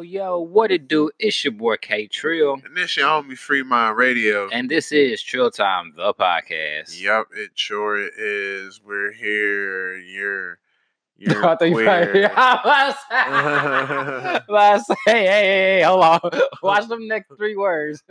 Yo, what it do? It's your boy K Trill, And this your homie Free Mind Radio. and this is Trill Time, the podcast. Yup, it sure is. We're here. You're you're I think queer. I was hey, hey, hey, hold on. Watch them next three words.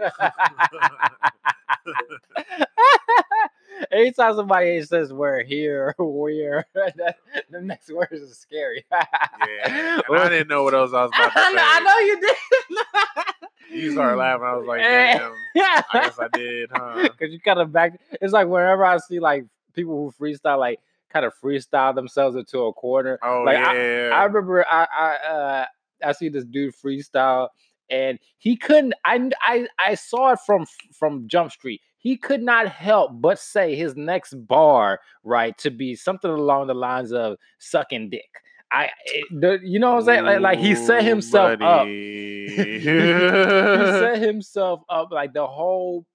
Anytime somebody says we're here, we're the next words is scary. yeah, and I didn't know what else I was about to say. I know, you did. You started laughing. I was like, damn. Yeah. I guess I did, huh? Cause you kind of back. It's like whenever I see like people who freestyle, like kind of freestyle themselves into a corner. Oh Like, I- yeah. I remember I I uh, I see this dude freestyle, and he couldn't. I I I saw it from from Jump Street. He could not help but say his next bar right to be something along the lines of sucking dick. I the, you know what I'm saying? Like, like he set himself up. he set himself up like the whole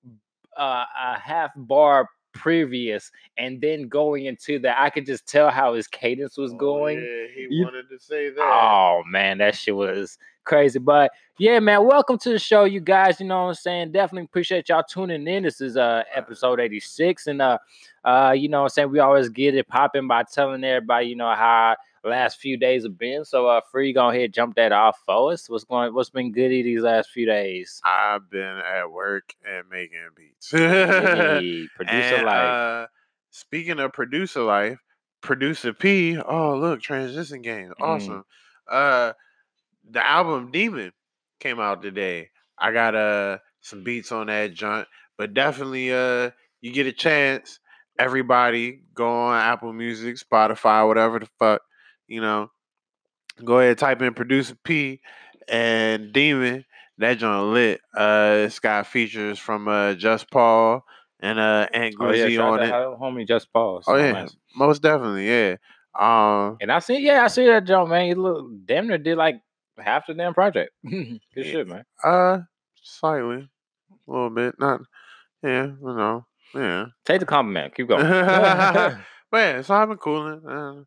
uh, uh half bar previous and then going into that i could just tell how his cadence was Oh, going. yeah, he You- wanted to say that. oh man that shit was crazy but yeah man welcome to the show you guys you know what i'm saying? Definitely appreciate y'all tuning in this is uh episode 86 and uh uh you know what i'm saying we always get it popping by telling everybody you know how last few days have been so uh free go ahead jump that off for us what's going what's been goody these last few days I've been at work and making beats. Hey, producer And, life Uh, speaking of producer life, producer P. Oh, look, transition game, Mm. awesome. Uh, the album Demon came out today. I got uh some beats on that joint, but definitely uh, you get a chance. Everybody go on Apple Music, Spotify, whatever the fuck, you know. Go ahead, and type in producer P and Demon. That joint lit. Uh, it's got features from uh Just Paul and uh Aunt oh yeah on it. homie just pause Oh yeah, most definitely, yeah. Um, and i see yeah i see that joke man you look damn near did like half the damn project good Yeah. shit man uh, slightly, a little bit, not, yeah, you know, yeah. take the compliment keep going but yeah, so I've been cooling, uh,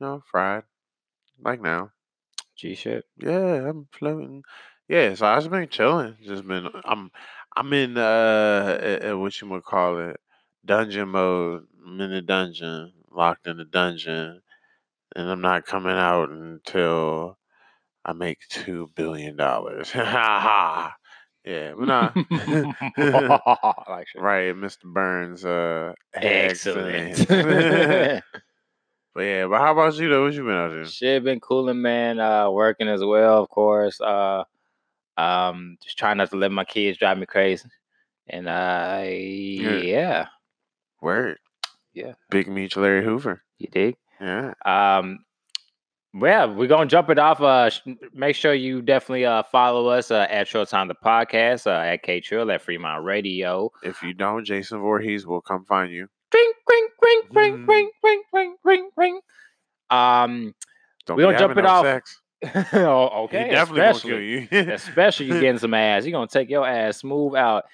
you know, fried, like now. g shit Yeah, I'm floating. Yeah, so I've just been chilling. Just been, I'm, I'm in uh, uh, what you would call it, dungeon mode. I'm in the dungeon, locked in the dungeon, and I'm not coming out until I make two billion dollars. Yeah, but not like right, Mr. Burns. Uh, excellent but yeah, but how about you though? What you been out to? Shit been cooling, man. Uh, working as well, of course. Uh, um, just trying not to let my kids drive me crazy. And uh, yeah, Word. Yeah. Big Meech Larry Hoover. you dig. Yeah. Um, well, we're gonna jump it off. Uh, sh- make sure you definitely uh follow us uh, at Showtime the podcast uh, at K Trill at Free Mind Radio. If you don't, Jason Voorhees will come find you. Ring, ring, ring, ring, Mm. ring, ring, ring, ring, ring. Um, Don't We gonna jump it off. Sex. oh, He okay, definitely gonna especially kill you. especially you getting some ass. He gonna take your ass smooth out.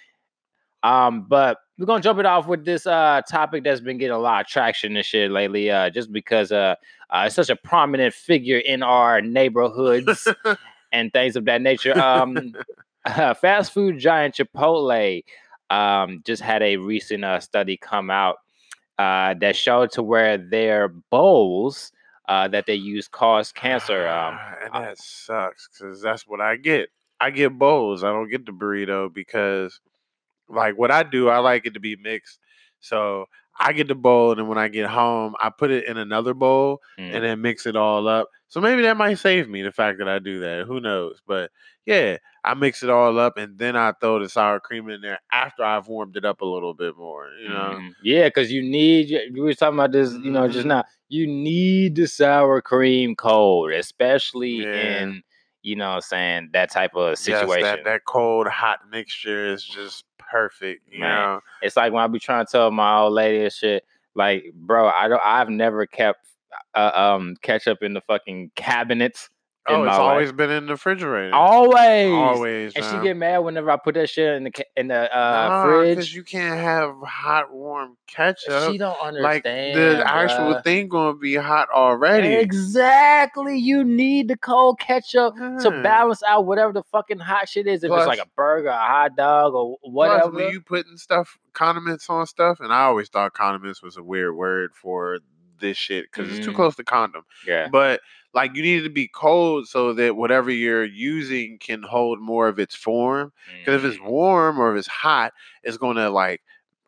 Um, but we're gonna jump it off with this uh topic that's been getting a lot of traction and shit lately. Uh, just because uh, uh it's such a prominent figure in our neighborhoods and things of that nature. Um, fast food giant Chipotle um just had a recent uh, study come out uh that showed to where their bowls uh that they use cause cancer. Um, and that sucks because that's what I get. I get bowls. I don't get the burrito because, like, what I do, I like it to be mixed. So I get the bowl, and then when I get home, I put it in another bowl mm. and then mix it all up. So maybe that might save me the fact that I do that. Who knows? But yeah, I mix it all up and then I throw the sour cream in there after I've warmed it up a little bit more. You know, Mhm. Yeah, because you need. We were talking about this, you know, just Mhm. now. You need the sour cream cold, especially Yeah. in, you know, what I'm saying that type of Yes, situation. that that cold hot mixture is just perfect. You Man. know, It's like when I be trying to tell my old lady and shit, like, bro, I don't. I've never kept uh, um ketchup in the fucking cabinets Oh, it's life. always been in the refrigerator. always, Always. And she get mad whenever I put that shit in the in the uh, Nah, fridge. you can't have hot warm ketchup. she don't understand. like the actual bruh. thing gonna be hot already. Exactly. You need the cold ketchup to balance out whatever the fucking hot shit is. If it's like a burger, a hot dog, or Plus, whatever. when you putting stuff, condiments on stuff, and I always thought condiments was a weird word for this shit because it's too Mhm. close to condom. yeah. But like, you need it to be cold so that whatever you're using can hold more of its form. Because if it's Mhm. warm or if it's hot, it's gonna like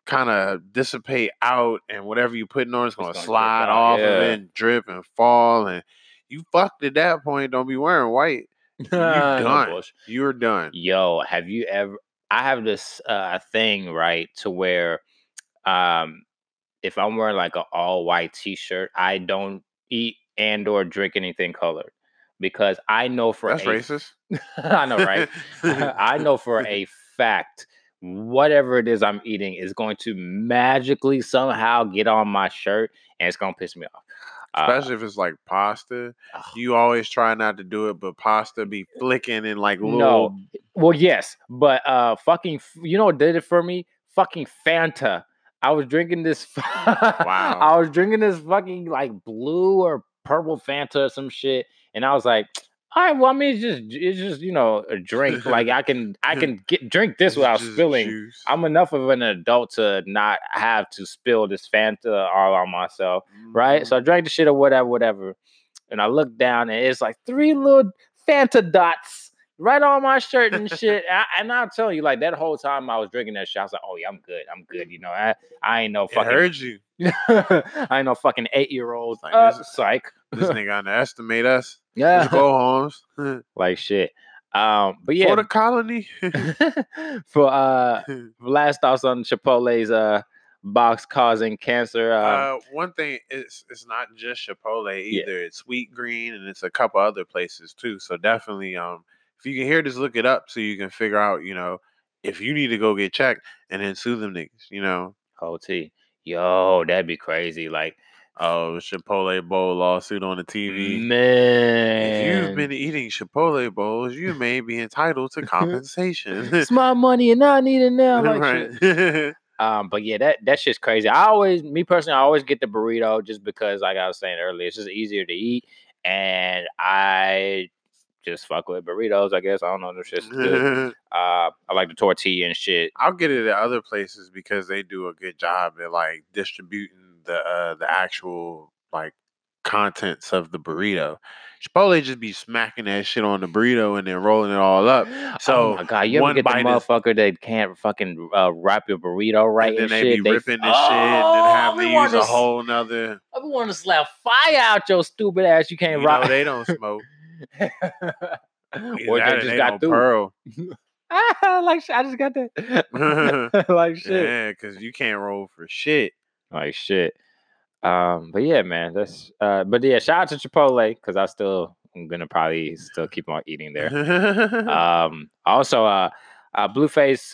kind of dissipate out, and whatever you putting on is gonna, gonna slide off of yeah. and drip and fall. And you fucked at that point. Don't be wearing white. You No done. bullshit. You're done. Yo, have you ever? I have this uh, thing right to where, um, if I'm wearing like an all white T-shirt, I don't eat and or drink anything colored because I know for That's a racist. I know, right? I know for a fact whatever it is I'm eating is going to magically somehow get on my shirt and it's gonna piss me off. Uh, Especially if it's like pasta. You always try not to do it, but pasta be flicking and like little. no, well, yes, but uh, fucking, you know what did it for me? Fucking Fanta. I was drinking this. Wow. I was drinking this fucking like blue or purple Fanta or some shit, and I was like, all right, well, I mean, it's just, it's just, you know, a drink. like I can, I can get drink this without spilling. juice. I'm enough of an adult to not have to spill this Fanta all on myself, right? So I Mhm. drank the shit or whatever, whatever. And I looked down and it's like three little Fanta dots right on my shirt and shit. I, and I'll tell you, like that whole time I was drinking that shit, I was like, oh yeah, I'm good. I'm good. You know, I, I ain't no it fucking heard you. I ain't no fucking eight year old. Like, uh, this- psych. This nigga underestimate us. yeah. Let's go, Holmes. Like shit. Um, but yeah, for the colony. for uh last thoughts on Chipotle's uh box causing cancer. Um, uh, one thing is it's not just Chipotle Yeah. either. It's Sweetgreen and it's a couple other places too. So definitely, um, if you can hear this, look it up so you can figure out, you know, if you need to go get checked and then sue them niggas. You know, whole tea. Yo, that'd be crazy. Like, oh Chipotle bowl lawsuit on the TV. man, If you've been eating Chipotle bowls, you may be entitled to compensation. it's my money and I need it now. Like right. Um, but yeah, that that's just crazy. I always, me personally, I always get the burrito just because, like I was saying earlier, it's just easier to eat, and I just fuck with burritos. I guess I don't know. This shit's good. Uh, I like the tortilla and shit. I'll get it at other places because they do a good job at like distributing the uh, the actual like contents of the burrito. Chipotle just be smacking that shit on the burrito and then rolling it all up. So, oh my god, you ever get the bite is- motherfucker that can't fucking uh, wrap your burrito right and and, then they shit? be ripping this shit and Oh, then have we to use a whole nother. I want to slap fire out your stupid ass. You You can't know, rock. they don't smoke. or they just got don't through. pearl. Ah, like shit, I just got that. like shit. Yeah, because you can't roll for shit. Like shit. Um, but yeah, man, that's uh, but yeah, shout out to Chipotle because I still I'm gonna probably still keep on eating there. Um, also, uh, uh, Blueface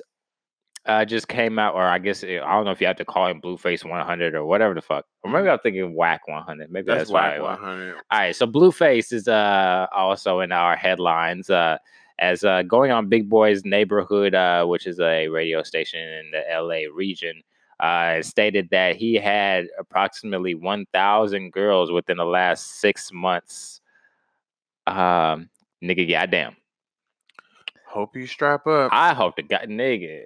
uh just came out, or I guess it, I don't know if you have to call him Blueface 100 or whatever the fuck, or maybe I'm thinking Wack 100. Maybe that's, That's why. whack I- 100. All right, so Blueface is uh also in our headlines uh as uh going on Big Boy's neighborhood uh which is a radio station in the LA region uh stated that he had approximately 1000 girls within the last 6 months. Um nigga goddamn. Hope you strap up. I hope to God nigga.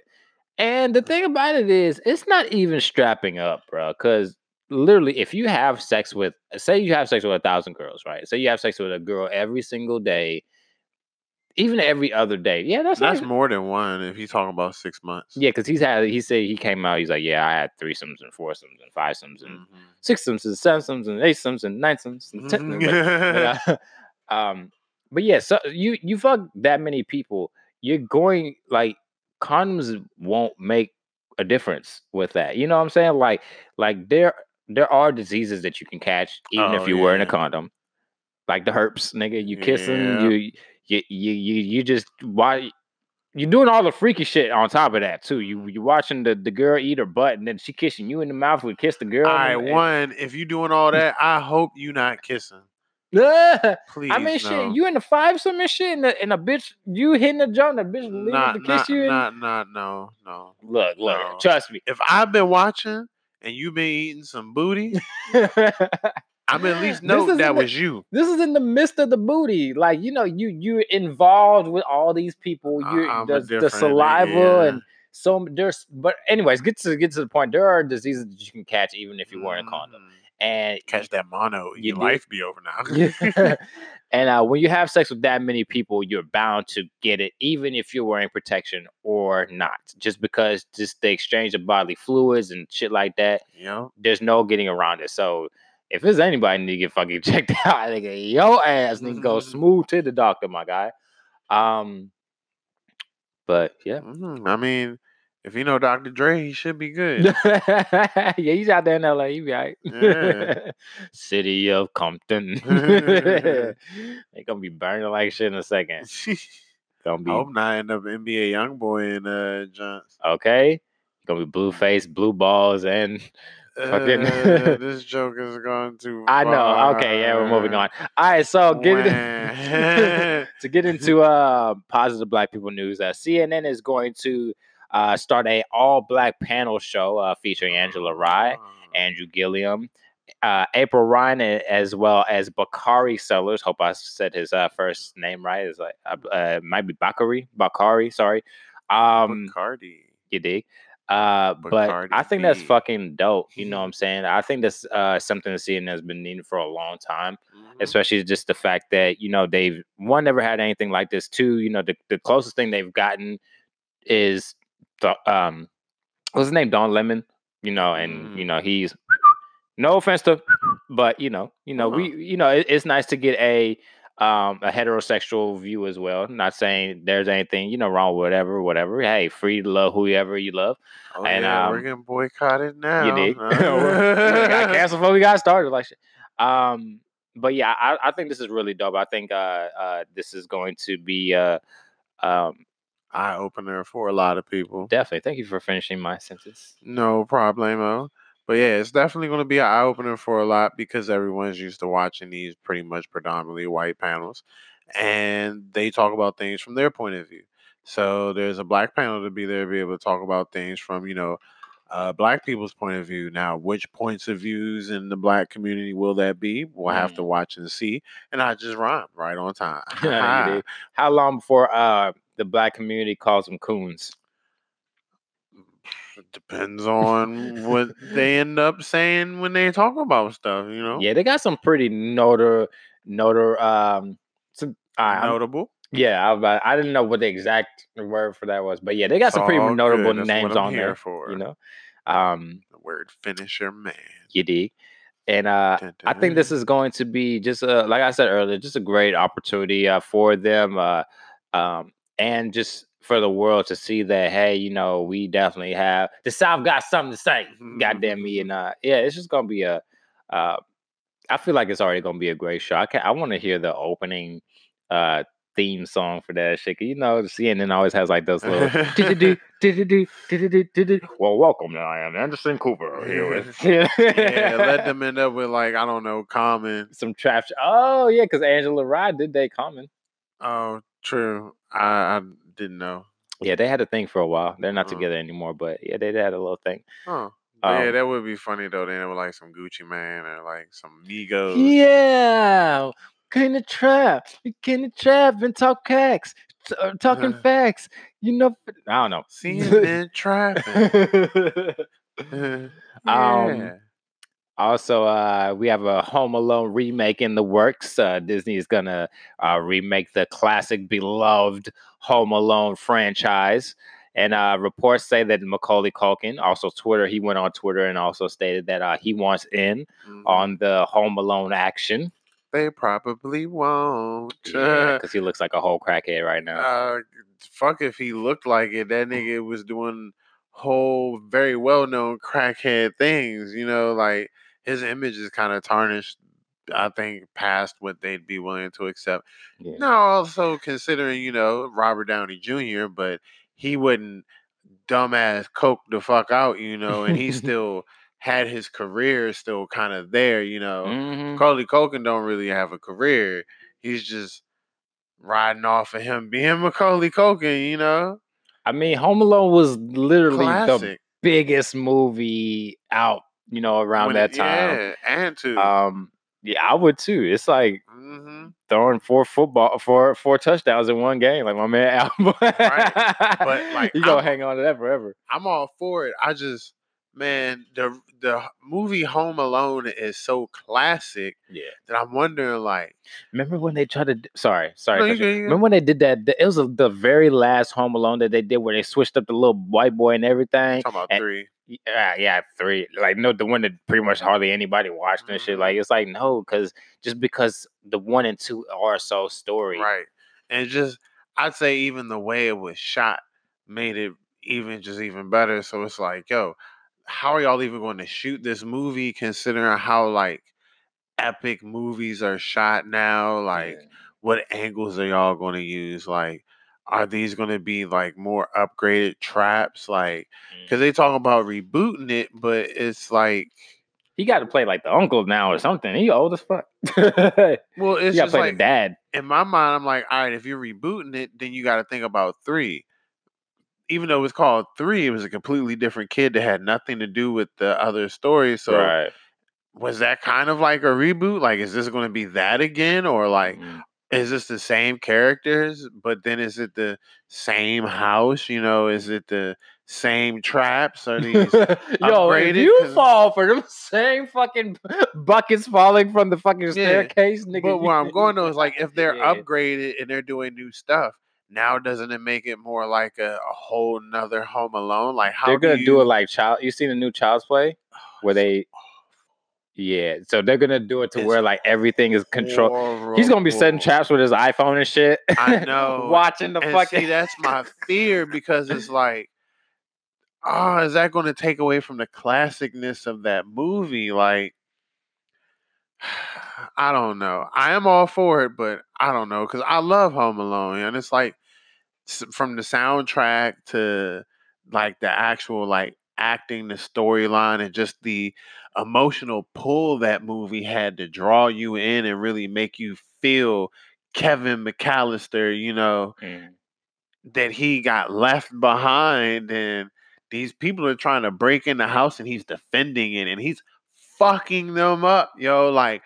And the thing about it is, it's not even strapping up, bro. Because literally, if you have sex with, say, you have sex with a thousand girls, right? Say you have sex with a girl every single day, even every other day. Yeah, that's That's even- more than one if you talking about six months. Yeah, because he's had. He said he came out. He's like, yeah, I had threesomes and foursomes and fivesomes and Mhm. sixsomes and sevensomes and eightsomes and ninesomes and ten. Mhm. but, but, uh, um, but yeah, so you you fuck that many people, you're going like condoms won't make a difference with that. You know what I'm saying? Like like there there are diseases that you can catch even if Oh, you were in a condom, like the herpes, nigga. You kissing, Yeah. you you you you you just why. You're doing all the freaky shit on top of that too. You you watching the, the girl eat her butt and then she kissing you in the mouth. We kiss the girl. All and right, eh one. If you doing all that, I hope you not kissing. I Please, I mean, shit, you in the five some and shit, and a, and a bitch, you hitting the joint, the bitch leaving not, to kiss not, you. And, not, not, no, no. look, look, no. trust me. If I've been watching and you've been eating some booty, I'm at least This know that the- was you. this is in the midst of the booty. Like, you know, you you're involved with all these people. You I'm the, the saliva yeah. and so there's but anyways, get to get to the point. There are diseases that you can catch even if you're wearing a condom. Mm-hmm. And Catch that mono, You your do. life be over now. And uh, when you have sex with that many people, you're bound to get it, even if you're wearing protection or not. Just because just the exchange of bodily fluids and shit like that, you know? there's no getting around it. So if there's anybody need to get fucking checked out, nigga, yo ass need to go smooth to the doctor, my guy. Um, but yeah. Mhm. I mean, if you know Dr. Dre, he should be good. yeah, he's out there in LA. He be right. Yeah. City of Compton. they gonna be burning like shit in a second. Gonna I be hope not end up NBA YoungBoy in uh Johns. okay. Gonna be blue face, blue balls, and Fucking- Uh, this joke is going too I know. Okay, yeah, we're moving on. All right, so get to get into uh positive black people news. Uh, CNN is going to uh start a all black panel show uh, featuring Angela Rye. Andrew Gillum, uh, April Ryan, as well as Bakari Sellers. Hope I said his uh, first name right. Is like uh, uh, might be Bakari. Bakari, sorry. Um, Bacardi. you dig? Uh, but Bacardi I think that's fucking dope. You know what I'm saying? I think that's uh, something that CNN has been needing for a long time Mhm. especially just the fact that you know they've one never had anything like this two you know the, the closest thing they've gotten is the um what's his name don lemon you know and you Mm. know he's no offense to but you know you know we Uh-huh. you know it, it's nice to get a um a heterosexual view as well not saying there's anything you know wrong whatever whatever hey free to love whoever you love Oh, and, yeah, we're um, getting boycotted now. you dig? we got canceled before we got started. Like, um, but yeah, I, I think this is really dope. I think uh, uh, this is going to be uh, um, Eye opener for a lot of people. definitely. Thank you for finishing my sentence. No problemo. But yeah, it's definitely going to be an eye opener for a lot because everyone's used to watching these pretty much predominantly white panels, and they talk about things from their point of view. So there's a black panel to be there to be able to talk about things from you know uh, black people's point of view. Now, which points of views in the black community will that be? We'll have to watch and see. And I just rhymed right on time. How long before uh, the black community calls them coons? It depends on what they end up saying when they talk about stuff, you know. Yeah, they got some pretty notor, notor. Um, some, I'm- Notable. yeah, I, I didn't know what the exact word for that was, but yeah, they got some pretty All notable. Names on here there. for. You know, um, the word finisher man. you dig? And uh, Dun, I think this is going to be just a, like I said earlier, just a great opportunity uh, for them, uh, um, and just for the world to see that hey, you know, we definitely have the South got something to say. Goddamn me, and uh, yeah, it's just gonna be a. Uh, I feel like it's already gonna be a great show. I can I want to hear the opening uh theme song for that shit. 'cause You know, the CNN always has like those little. Well, welcome. I am Anderson Cooper here with yeah, let them end up with like I don't know, common. some trap. sh- Oh yeah, because Angela Rye did they common. Oh, true. I, I didn't know. Yeah, they had a thing for a while. They're not Uh-huh. together anymore, but yeah, they had a little thing. Huh. But yeah, Um, that would be funny though. Then it would like some Gucci Mane or like some Migos. Yeah, in the trap, in the trap and talk hacks, t- uh, talking facts. You know, I don't know. Seeing in traffic. Um, yeah. Also, uh, we have a Home Alone remake in the works. Uh, Disney is gonna uh, remake the classic, beloved Home Alone franchise. And uh, reports say that Macaulay Culkin, also Twitter, he went on Twitter and also stated that uh, he wants in Mhm. on the Home Alone action. They probably won't. because he looks like a whole crackhead right now. uh, fuck if he looked like it. That nigga was doing whole very well known crackhead things. You know, like his image is kind of tarnished. I think past what they'd be willing to accept. Yeah. Now, also considering you know Robert Downey Jr., but he wouldn't dumbass coke the fuck out, you know, and he still had his career still kind of there. You know, Mhm. Macaulay Culkin don't really have a career. He's just riding off of him being Macaulay Culkin. You know, I mean, Home Alone was literally the biggest movie out, you know, around When that time. Yeah, and two. Um, yeah, I would too. It's like hmm throwing four football four four touchdowns in one game, like my man Al. But, like, you gonna I'm- hang on to that forever. I'm all for it. I just, man, the the movie Home Alone is so classic Yeah. that I'm wondering, like, Remember when they tried to? Sorry, sorry. No, you you-. Remember when they did that? It was the very last Home Alone that they did, where they switched up the little white boy and everything. talking about and- three. Yeah, yeah, three. Like no, the one that pretty much hardly anybody watched and shit. Mhm. Like it's like no, because just because the one and two are so story. Right. And just I'd say even the way it was shot made it even just even better. So it's like, yo, how are y'all even going to shoot this movie considering how like epic movies are shot now? Like Yeah. what angles are y'all going to use? Like are these going to be like more upgraded traps like Mm. cuz they talk about rebooting it, but it's like he got to play like the uncle now or something. He old as fuck. well, got it's to just play like the dad. in my mind, I'm like, all right, if you're rebooting it, then you got to think about three. Even though it was called three, it was a completely different kid that had nothing to do with the other story. So right. was that kind of like a reboot? Like, is this going to be that again, or like, Mm. Is this the same characters? But then is it the same house? You know, is it the same traps? Are these? Yo, if you 'cause- fall for them same fucking buckets falling from the fucking Yeah, staircase, nigga. but where I'm going though is like if they're Yeah. upgraded and they're doing new stuff. Now doesn't it make it more like a, a whole nother Home Alone? Like how they're gonna do, do, it like child. You seen the new Child's Play oh, where they, yeah. So they're gonna do it to It's where like everything is controlled. He's gonna be setting traps with his iPhone and shit. I know. watching the and fucking. see, that's my fear because it's like, oh, is that to take away from the classicness of that movie? Like, I don't know. I am all for it, but I don't know because I love Home Alone, and it's like from the soundtrack to like the actual like acting, the storyline, and just the emotional pull that movie had to draw you in and really make you feel Kevin McAllister, you know, Mm. that he got left behind and these people are trying to break in the house and he's defending it and he's fucking them up, yo, like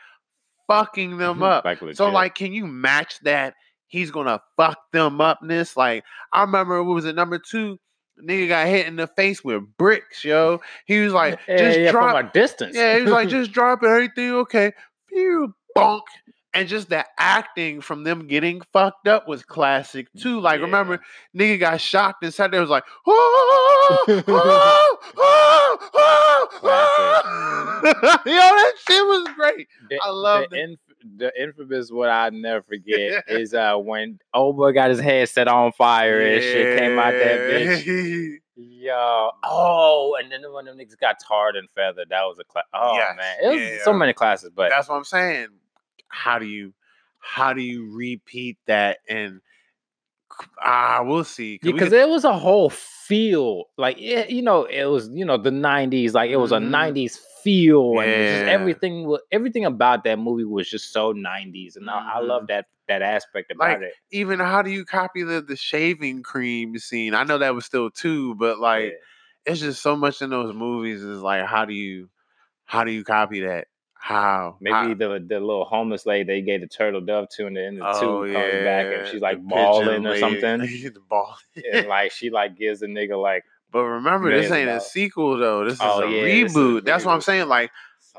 fucking them up. Like So like can you match that he's gonna fuck them upness? Like I remember it was it number two? Nigga got hit in the face with bricks, yo. He was like, just yeah, drop from a distance. yeah, he was like, just drop it, everything okay. Phew, bonk. And just the acting from them getting fucked up was classic too. Like, remember, nigga got shocked and sat there was like, oh, oh, oh, oh, oh. Yo, that shit was great. The- I love the, the- the infamous what I never forget is uh when old boy got his head set on fire and shit came out that bitch. bitch. Yo, oh, and then one of them niggas got tarred and feathered. That was a class. Oh Yes, man, it was yeah, so many classes, but That's what I'm saying. How do you, how do you repeat that? And ah, we'll see. 'cause we because could- it was a whole feel, like it, you know, it was you know the '90s, like it was Mhm. a '90s feel, and just Yeah. everything, everything about that movie was just so '90s, and I, I love that that aspect about Mm-hmm. Like, it. even how do you copy the the shaving cream scene? I know that was still two, but like Yeah. it's just so much in those movies is like how do you how do you copy that? How? Maybe How- the the little homeless lady they gave the turtle dove to in the end of the oh, two comes back and she's like pigeon balling or something. the ball. and like she like gives the nigga like But remember, this ain't a sequel though. This is Oh, a yeah, is a reboot. That's what I'm saying. Like,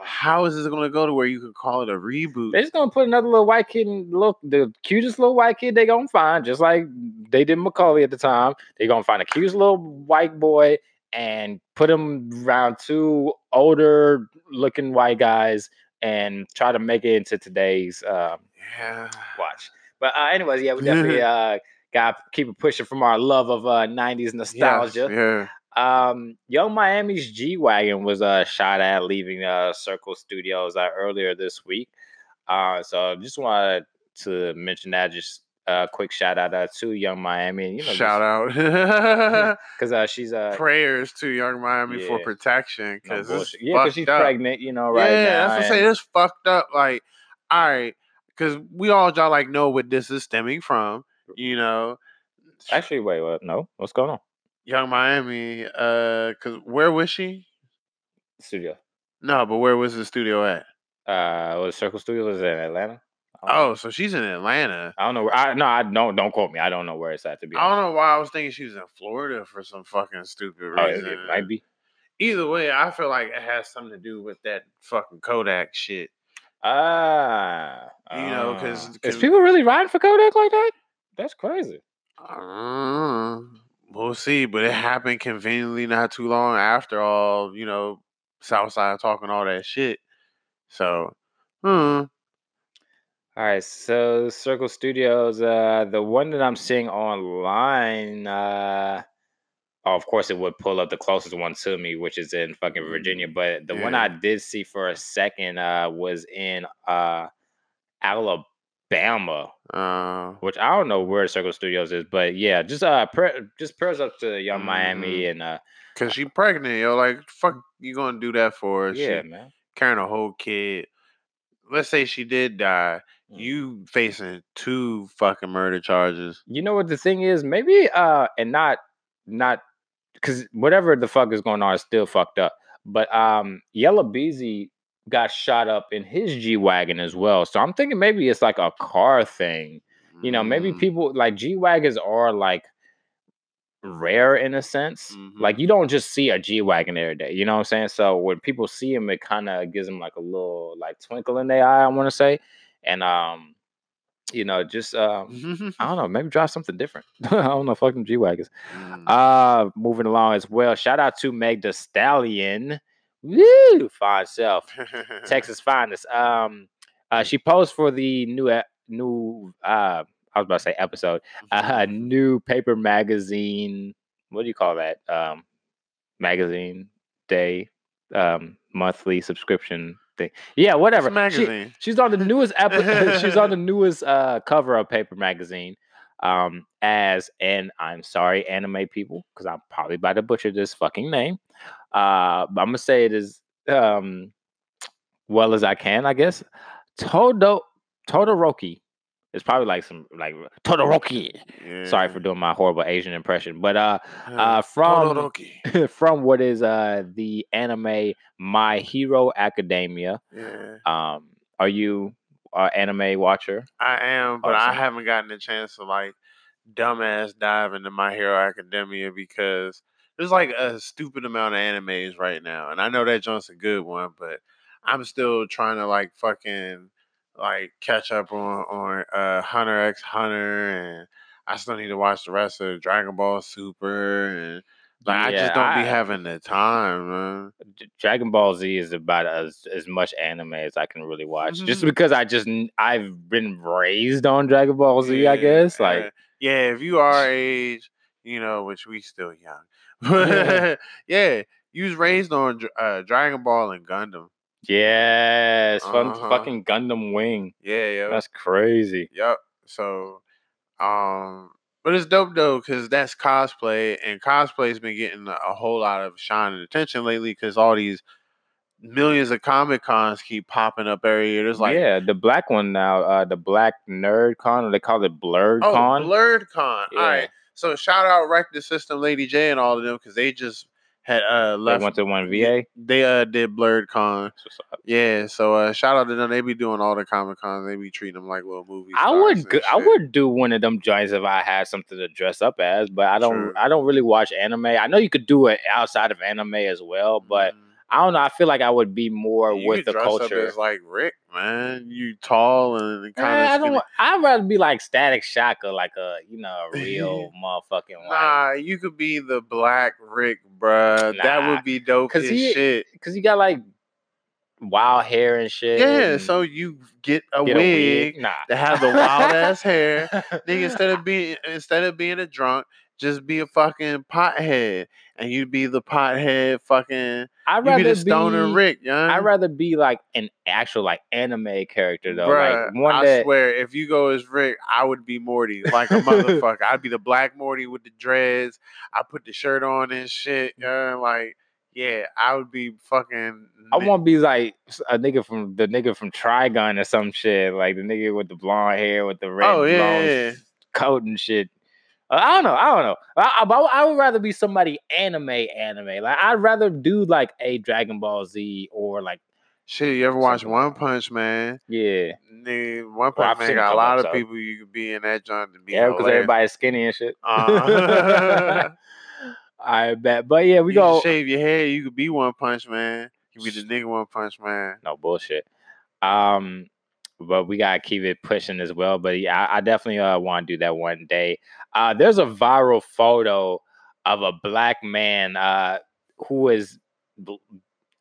how is this going to go to where you could call it a reboot? They're just gonna put another little white kid in look the cutest little white kid they gonna find, just like they did Macaulay at the time. They gonna find a cutest little white boy and put him around two older looking white guys and try to make it into today's um, yeah. watch. But uh, anyways, yeah, we definitely uh, got keep it pushing from our love of uh, '90s Yes, nostalgia. yeah. Um, Yung Miami's G wagon was uh, shot at leaving uh, Circle Studios uh, earlier this week. Uh, so just wanted to mention that just uh, quick shout out uh, to Yung Miami. You know, Shout out. because uh, she's uh, Prayers to Yung Miami for protection because bullshit. yeah, because she's up. pregnant. You know, right yeah, now. that's what I say. and- It's fucked up. Like, all right, because we all y'all like know what this is stemming from. You know, Actually, wait, what? No, what's going on? Yung Miami. Uh, because where was she? Studio. No, but where was the studio at? Uh, was Circle Studio Studios in Atlanta? Know. Oh, so she's in Atlanta. I don't know. Where, I no, I don't. Don't quote me. I don't know where it's at. To be I don't know why I was thinking she was in Florida for some fucking stupid Oh, it, reason. it might be. Either way, I feel like it has something to do with that fucking Kodak shit. Ah, You know, 'cause- ah. is people really riding for Kodak like that? That's crazy. Uh, we'll see, but it happened conveniently not too long after all, you know, Southside talking all that shit. So, hmm. All right, so Circle Studios, uh, the one that I'm seeing online, uh, oh, of course, it would pull up the closest one to me, which is in fucking Virginia. But the one I did see for a second uh, was in uh, Alabama, Uh, which I don't know where Circle Studios is, but yeah, just uh, pra- just prayers up to Yung Miami and uh, cause she pregnant, yo. Like, fuck, you gonna do that for? her? yeah, she man. carrying a whole kid. Let's say she did die. Mm. You facing two fucking murder charges. You know what the thing is? Maybe uh and not not because whatever the fuck is going on is still fucked up. But um Yella Beezy got shot up in his G Wagon as well. So I'm thinking maybe it's like a car thing. You know, maybe Mm, people like G Wagons are like rare in a sense. Like Mhm. you don't just see a G Wagon every day. You know what I'm saying? So when people see him, it kind of gives them like a little like twinkle in their eye, I want to say. And um, you know, just um I don't know, maybe drive something different. I don't know, fuck them G Wagons. Mm. Uh moving along as well. Shout out to Meg the Stallion. Woo! Fine self. Texas finest. Um uh she posed for the new new uh I was about to say episode. Uh new paper magazine. What do you call that? Um magazine day um monthly subscription thing. Yeah, It's whatever. She- magazine. She's on the newest episode. she's on the newest uh, cover of Paper Magazine um, as, and I'm sorry, anime people, because I'm probably about to butcher this fucking name. Uh, but I'm gonna say it as um, well as I can, I guess. Todo Todoroki. It's probably like some like Todoroki. Sorry for doing my horrible Asian impression, but uh, uh, from from what is uh the anime My Hero Academia. Yeah, Um, are you an anime watcher? I am, but I haven't gotten a chance to like dumbass dive into My Hero Academia because there's like a stupid amount of animes right now, and I know that joint's a good one, but I'm still trying to like fucking like catch up on on uh, Hunter X Hunter, and I still need to watch the rest of Dragon Ball Super, and like I just don't be having the time, man. Dragon Ball Z is about as as much anime as I can really watch, just Mhm. because I just I've been raised on Dragon Ball Z. I guess uh, like yeah, if you are our age, you know, which we still young, Yeah. yeah, you was raised on uh, Dragon Ball and Gundam. Yes, fun Uh-huh. fucking Gundam Wing. Yeah, yeah, That's crazy. yep. So, um, but it's dope though because that's cosplay, and cosplay's been getting a, whole lot of shine and attention lately because all these millions of comic cons keep popping up every year. There's like yeah, the black one now, uh, the Black Nerd Con, or they call it Blerd oh, Con. Blerd Con. Yeah. All right. So shout out Wreck the System, Lady J, and all of them because they just had uh They left. went to one VA. They uh did Blerd Con. That's what's up. Yeah, so uh shout out to them. They be doing all the comic cons. They be treating them like little movies. I would go, I would do one of them joints if I had something to dress up as, but I don't True. I don't really watch anime. I know you could do it outside of anime as well, but I don't know. I feel like I would be more you with the culture. Up like Rick, man. You tall and kind Eh, I of. don't. wa- I'd rather be like Static Shock or like a you know a real motherfucking like Nah, you could be the Black Rick, bruh. That would be dope 'cause he- shit. because you got like wild hair and shit. Yeah, so you get a get wig Nah, to have the wild ass hair. Nigga, instead of being instead of being a drunk, just be a fucking pothead, and you'd be the pothead fucking. I'd You rather be the stoner Rick, young. I'd rather be like an actual like anime character though, Bruh, like one I that swear, if you go as Rick, I would be Morty, like a motherfucker. I'd be the black Morty with the dreads. I put the shirt on and shit. Yeah, like, yeah, I would be fucking. I want to be like a nigga from the nigga from Trigun or some shit, like the nigga with the blonde hair with the oh, red Oh, yeah, long yeah, yeah. coat and shit. I don't know. I don't know. I, I, I would rather be somebody anime, anime. Like I'd rather do like a Dragon Ball Z or like Shit, you ever watch One. Punch Man? yeah, Nigga, One Punch I've Man got a lot of episodes. people you could be in that joint to be. yeah, because everybody's skinny and shit. Uh, I bet. But yeah, we you go. shave your head. you could be One Punch Man. You could be the nigga One Punch Man. no bullshit. Um, but we gotta keep it pushing as well. But yeah, I, I definitely uh, want to do that one day. Uh, there's a viral photo of a black man uh, who is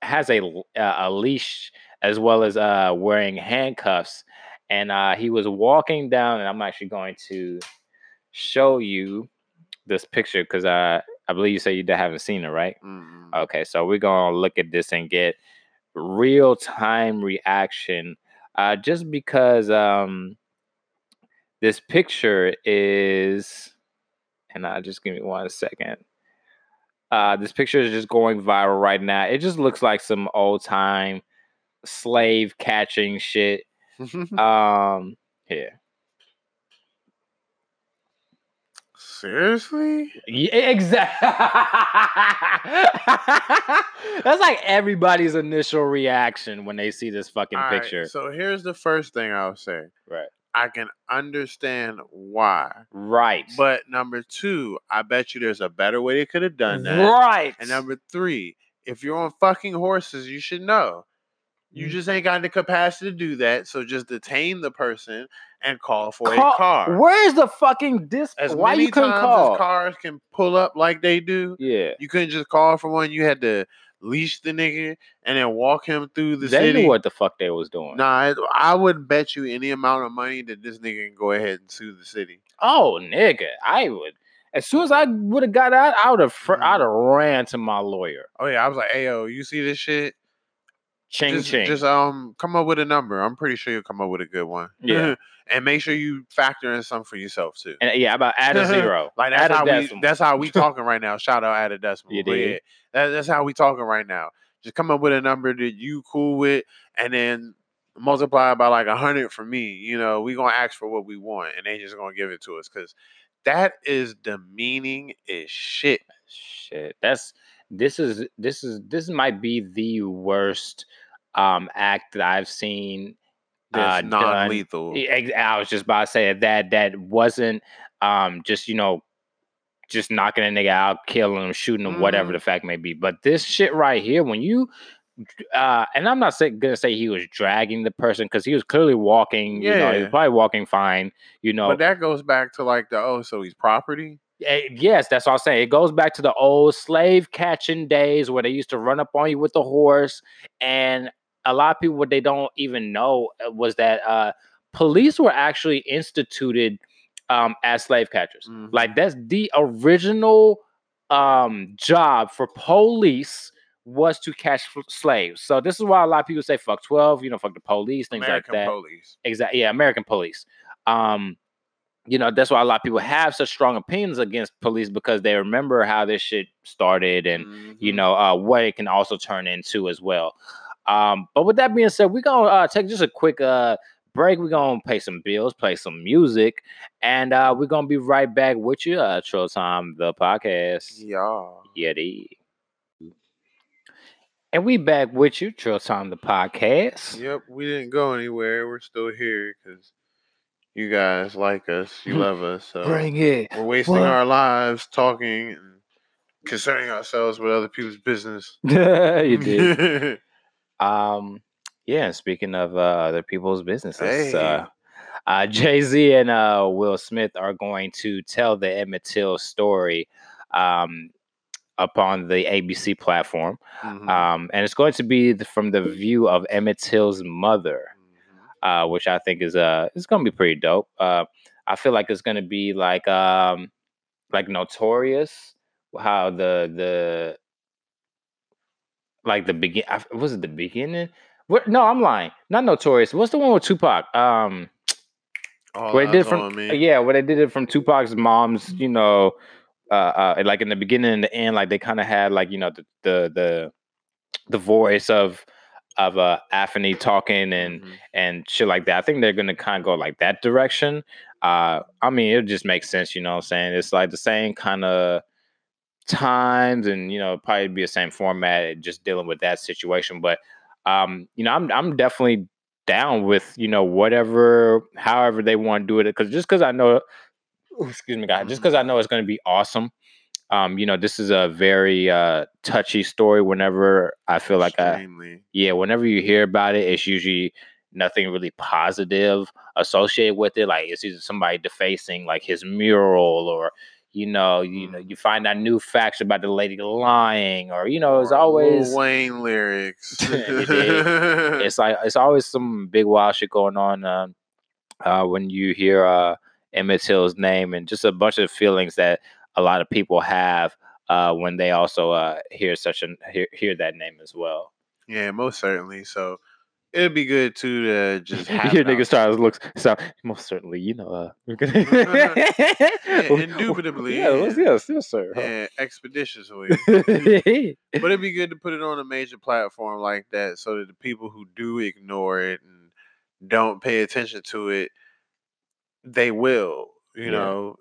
has a uh, a leash as well as uh, wearing handcuffs, and uh, he was walking down. And I'm actually going to show you this picture because uh, I believe you say you haven't seen it, right? Mm-mm. Okay, so we're gonna look at this and get real time reaction. Uh, just because um, this picture is, and uh, just give me one second. Uh, this picture is just going viral right now. It just looks like some old time slave catching shit. Um, here. Seriously? Yeah, exactly. That's like everybody's initial reaction when they see this fucking All right, picture. so here's the first thing I'll say. Right. I can understand why. Right. But number two, I bet you there's a better way they could have done that. right. And number three, if you're on fucking horses, you should know. You Mm. just ain't got the capacity to do that. So just detain the person and call for Call- a car. Where's the fucking disc? As Why many you couldn't times call? as cars can pull up like they do, yeah. you couldn't just call for one. You had to leash the nigga and then walk him through the They city. knew what the fuck they was doing. Nah, I, I would bet you any amount of money that this nigga can go ahead and sue the city. Oh, nigga, I would. As soon as I would have got out, I would have. Fr- Mhm. I'd have ran to my lawyer. Oh yeah, I was like, "Hey yo, you see this shit? Ching just, ching. just um, come up with a number. I'm pretty sure you'll come up with a good one. Yeah. and make sure you factor in some for yourself too. and yeah, about add a zero. Like that's a how we decimal. that's how we talking right now. Shout out at a decimal. You dig? yeah, that, that's how we talking right now. Just come up with a number that you cool with, and then multiply by like a hundred for me. You know, we gonna ask for what we want, and they just gonna give it to us because that is demeaning as shit. Shit, that's this is this is this might be the worst um act that I've seen. That's Uh, non-lethal. Yeah, I was just about to say that that wasn't um just you know just knocking a nigga out, killing him, shooting him, whatever Mhm. the fact may be. But this shit right here, when you uh and I'm not say, gonna say he was dragging the person because he was clearly walking, you know, he was probably walking fine, you know. But that goes back to like the oh, so he's property. Eh, yes, that's what I'm saying. It goes back to the old slave catching days where they used to run up on you with the horse. And a lot of people, what they don't even know uh, was that uh, police were actually instituted um, as slave catchers. Mhm. Like that's the original um, job for police was to catch f- slaves. So this is why a lot of people say fuck 12, you know, fuck the police, things American like that. police. Exactly. Yeah, American police. Um, you know, that's why a lot of people have such strong opinions against police because they remember how this shit started and you Mhm. know uh, what it can also turn into as well. Um, but with that being said, we're gonna uh, take just a quick uh, break. We're gonna pay some bills, play some music, and uh, we're gonna be right back with you. Uh, Trill Time, the podcast. yeah. Yeti. And we back with you, Trill Time, the podcast. Yep, we didn't go anywhere. We're still here because you guys like us. You love us. So Bring it. we're wasting What? our lives talking and concerning ourselves with other people's business. you did. Um, yeah. and Speaking of uh, other people's businesses, uh, Hey. uh, Jay Z and uh, Will Smith are going to tell the Emmett Till story um, upon the ABC platform, Mhm. um, and it's going to be the, from the view of Emmett Till's mother, Mhm. uh, which I think is uh, it's going to be pretty dope. Uh, I feel like it's going to be like um, like Notorious, how the the like the begin was it the beginning? What? No, I'm lying. Not Notorious. What's the one with Tupac? Um, All where they did it from yeah, where they did it from Tupac's mom's, you know, uh, uh like in the beginning and the end, like they kind of had like you know the the the the voice of of uh Afeni talking and Mhm. and shit like that. I think they're gonna kind of go like that direction. Uh, I mean, it just makes sense, you know what I'm saying? It's like the same kind of times and you know, probably be the same format, just dealing with that situation. But um, you know, I'm I'm definitely down with, you know, whatever, however they want to do it. Cause just cause I know excuse me, guys, just because I know it's gonna be awesome. Um, you know, this is a very uh touchy story whenever I feel like I yeah, whenever you hear about it, it's usually nothing really positive associated with it. Like it's either somebody defacing like his mural or you know, you know, Mm. you find out new facts about the lady lying, or you know, it's Or Lil always Wayne lyrics. Dig? it's like it's always some big wild shit going on um, uh, when you hear uh, Emmett Till's name and just a bunch of feelings that a lot of people have uh, when they also uh, hear such an hear, hear that name as well. yeah, most certainly. So it'd be good too to just have Your it out nigga stars looks so most certainly, you know. Uh, we're gonna indubitably, Yeah, yes, yeah. yes, yes, sir. Yeah, expeditiously. but it'd be good to put it on a major platform like that so that the people who do ignore it and don't pay attention to it, they will, you Yeah. know,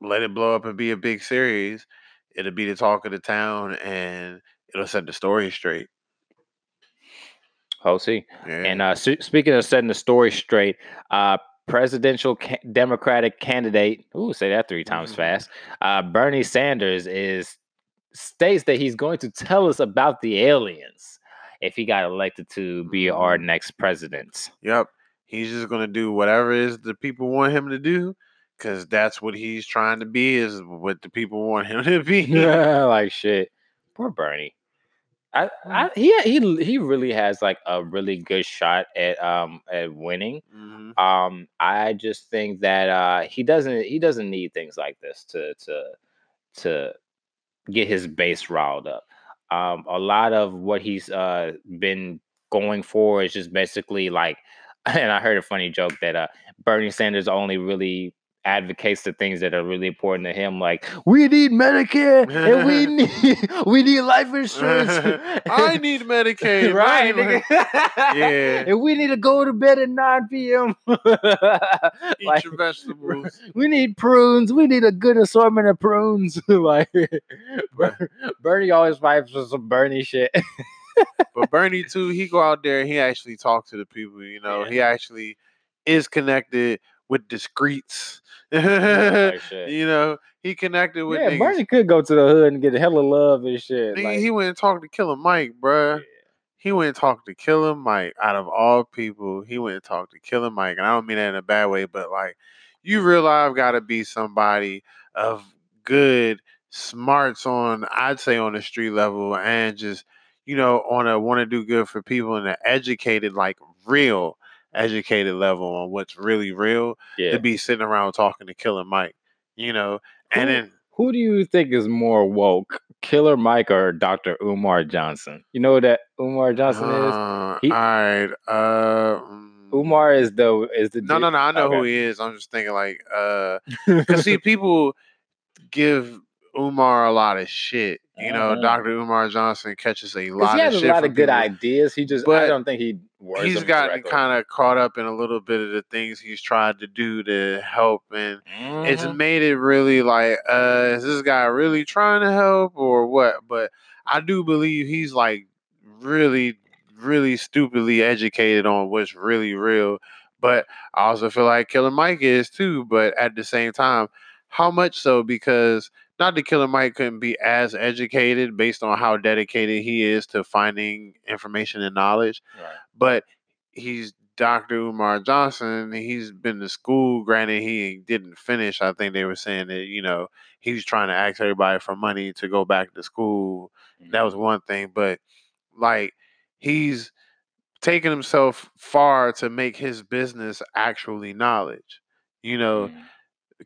let it blow up and be a big series. It'll be the talk of the town and it'll set the story straight. Oh, see. Yeah. And uh, s- speaking of setting the story straight, uh, presidential ca- Democratic candidate, ooh, say that three times Mhm. fast. Uh, Bernie Sanders is states that he's going to tell us about the aliens if he got elected to be our Mhm. next president. Yep. He's just gonna do whatever it is the people want him to do, because that's what he's trying to be, is what the people want him to be. like shit. Poor Bernie. I, I he he he really has like a really good shot at um at winning. Mhm. Um, I just think that uh he doesn't he doesn't need things like this to to to get his base riled up. Um, a lot of what he's uh been going for is just basically like, and I heard a funny joke that uh Bernie Sanders only really advocates the things that are really important to him, like we need Medicare and we need we need life insurance. I need Medicaid, right, right? Yeah. and we need to go to bed at 9 p.m. Eat Like, your vegetables. we need prunes. We need a good assortment of prunes. like Ber- Bernie always fights for some Bernie shit. But Bernie too, he go out there and he actually talk to the people. You know, Yeah. he actually is connected with discreets. You know, he connected with yeah, niggas. Bernie could go to the hood and get a hella love and shit. Nigga, like, he went and talked to Killer Mike, bruh. yeah. He went and talked to Killer Mike. Out of all people, he went and talked to Killer Mike, and I don't mean that in a bad way, but like, you realize got to be somebody of good smarts on, I'd say, on the street level, and just you know, on a want to do good for people and an educated, like real educated level on what's really real yeah. to be sitting around talking to Killer Mike, you know, and Who- then. Who do you think is more woke, Killer Mike or Dr. Umar Johnson? You know that Umar Johnson is? Uh, He- all right. Uh, mm, Umar is the is the No, dude- no, no. I know who he is. I'm just thinking like, uh, cause see, people give Umar a lot of shit. You know, Uh-huh. Dr. Umar Johnson catches a lot of shit. he of has shit. a lot of good people. ideas. He just I don't think he He's gotten kind of caught up in a little bit of the things he's tried to do to help, and it's Mhm. made it really like, uh, is this guy really trying to help or what? But I do believe he's like really, really stupidly educated on what's really real. But I also feel like Killer Mike is too. But at the same time, how much so? Because not that Killer Mike couldn't be as educated based on how dedicated he is to finding information and knowledge, Right. but he's Dr. Umar Johnson. He's been to school. Granted, he didn't finish. I think they were saying that, you know, he was trying to ask everybody for money to go back to school. That was one thing. But like he's taken himself far to make his business actually knowledge. You know, Mhm.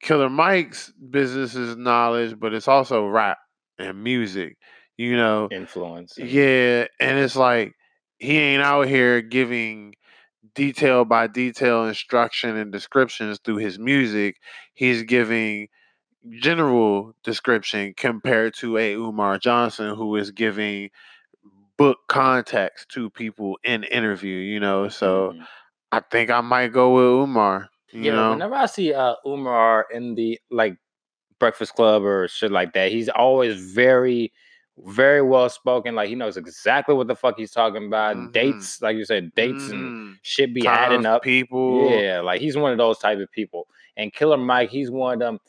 Killer Mike's business is knowledge, but it's also rap and music. You know, Influence. yeah, and it's like he ain't out here giving detail by detail instruction and descriptions through his music. He's giving general description compared to a Umar Johnson who is giving book context to people in interview, you know. So Mhm. I think I might go with Umar. You yeah, know, whenever I see uh Umar in the like Breakfast Club or shit like that, he's always very, very well spoken. Like he knows exactly what the fuck he's talking about. Mhm. Dates, like you said, dates and Mhm. shit be Times, adding up. people. Yeah, like he's one of those type of people. And Killer Mike, he's one of them.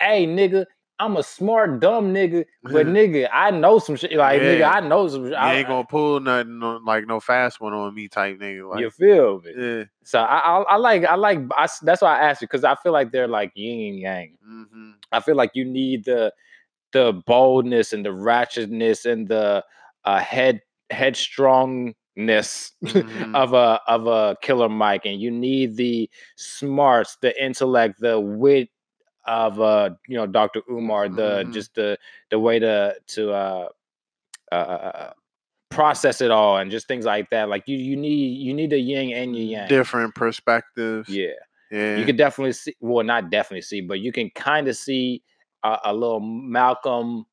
Hey, nigga, I'm a smart dumb nigga, but nigga, I know some shit. Like nigga, I know some. You shit. I, ain't gonna pull nothing on, like no fast one on me type nigga. Like, you feel me? yeah. So I, I, I like, I like. I that's why I asked you because I feel like they're like yin and yang. hmm I feel like you need the the boldness and the ratchetness and the uh, head headstrongness Mhm. of a of a killer Mike, and you need the smarts, the intellect, the wit of uh you know Dr. Umar, the Mhm. just the the way to to uh, uh, uh process it all and just things like that. Like you you need you need a yin and your yang. Different perspectives. Yeah Yeah. you could definitely see well not definitely see but you can kind of see a, a little malcolm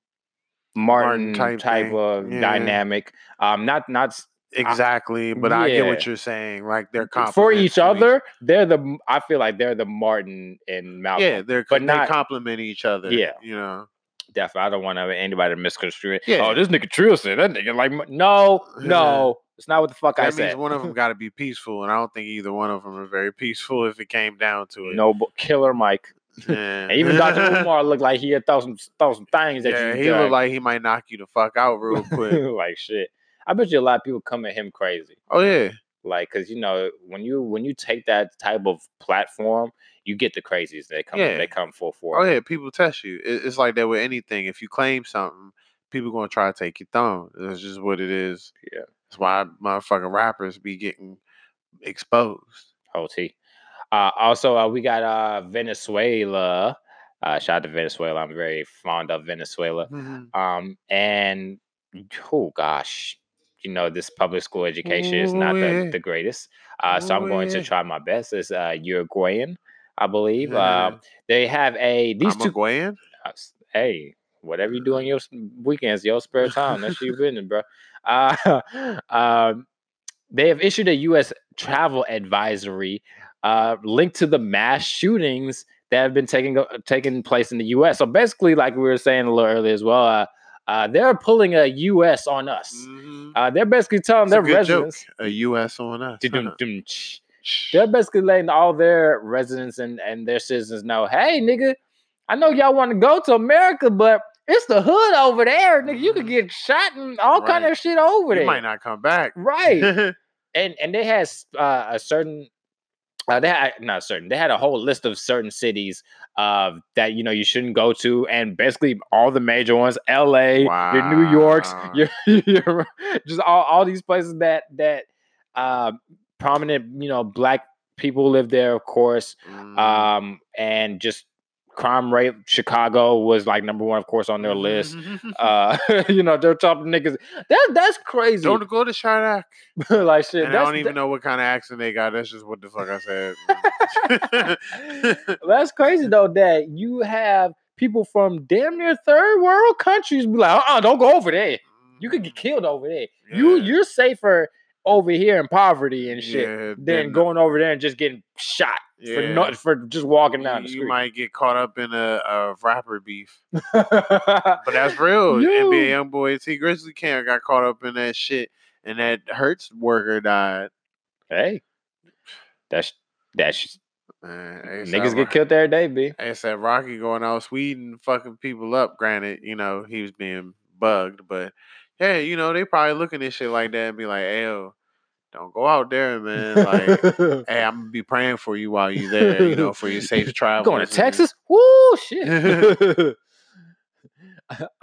martin, Martin type, type of yeah. dynamic um not not exactly, but I get what you're saying. Like they're for each other they're the I feel like they're the martin and malcolm Yeah, they're but they not- complement each other. Yeah. you know. definitely i don't want anybody to misconstrue it Yeah. oh this nigga trill said that nigga like no no it's not what the fuck i means said one of them got to be peaceful, and I don't think either one of them are very peaceful if it came down to it. no but killer mike Yeah. and even dr umar looked like he had throw some throw some things that yeah, you he done. looked like he might knock you the fuck out real quick. like shit. I bet you a lot of people come at him crazy. oh yeah, Like, cause you know, when you when you take that type of platform, you get the crazies. They come Yeah. they come full force. oh yeah. People test you. It's like that with anything. If you claim something, people gonna try to take your thumb. That's just what it is. Yeah. That's why motherfucking rappers be getting exposed. OT. Uh, also, uh, we got uh, Venezuela. Uh, shout out to Venezuela. I'm very fond of Venezuela. Um, and oh gosh, you know this public school education is not the, the greatest. Uh, so I'm going to try my best. It's uh, Uruguayan, I believe. Um, they have a these I'm two. Gwen. uh, hey, whatever you do on your weekends, your spare time, that's your business, bro. Uh, um, they have issued a U.S. travel advisory uh, linked to the mass shootings that have been taking uh, taking place in the U.S. So basically, like we were saying a little earlier as well, uh, they're pulling a U.S. on us. Mhm. Uh, they're basically telling It's their good joke. residents. A U.S. on us. Dum, huh? dum, ch. They're basically letting all their residents and, and their citizens know, hey, nigga, I know y'all want to go to America, but it's the hood over there, nigga. You could Mhm. get shot and all kind of shit over You there. might not come back. Right. and and they had uh, a certain uh, they had not certain they had a whole list of certain cities uh, that you know you shouldn't go to and basically all the major ones la your new yorks your, your just all, all these places that that uh, prominent you know black people live there of course Mm. um and just crime rate chicago was like number one of course on their list uh you know they're top niggas that that's crazy Don't go to Chiraq. like shit I don't even know what kind of accent they got. That's just what the fuck I said. That's crazy though that you have people from damn near third world countries be like, uh, uh don't go over there. You could get killed over there. You you're safer over here in poverty and shit Yeah, than going over there and just getting shot for not for just walking down the street. you might get caught up in a, a rapper beef, but that's real. NBA young boy Tee Grizzley Cam got caught up in that shit, and that Hertz worker died. hey, that's that's Man, niggas get killed every day, b. They said Rocky going out Sweden fucking people up. Granted, you know he was being bugged, but yeah, you know they probably looking at shit like that and be like, "Ayo, don't go out there, man." Like, hey, I'm gonna be praying for you while you're there. You know, for your safe travel. Going to Texas? Woo, shit.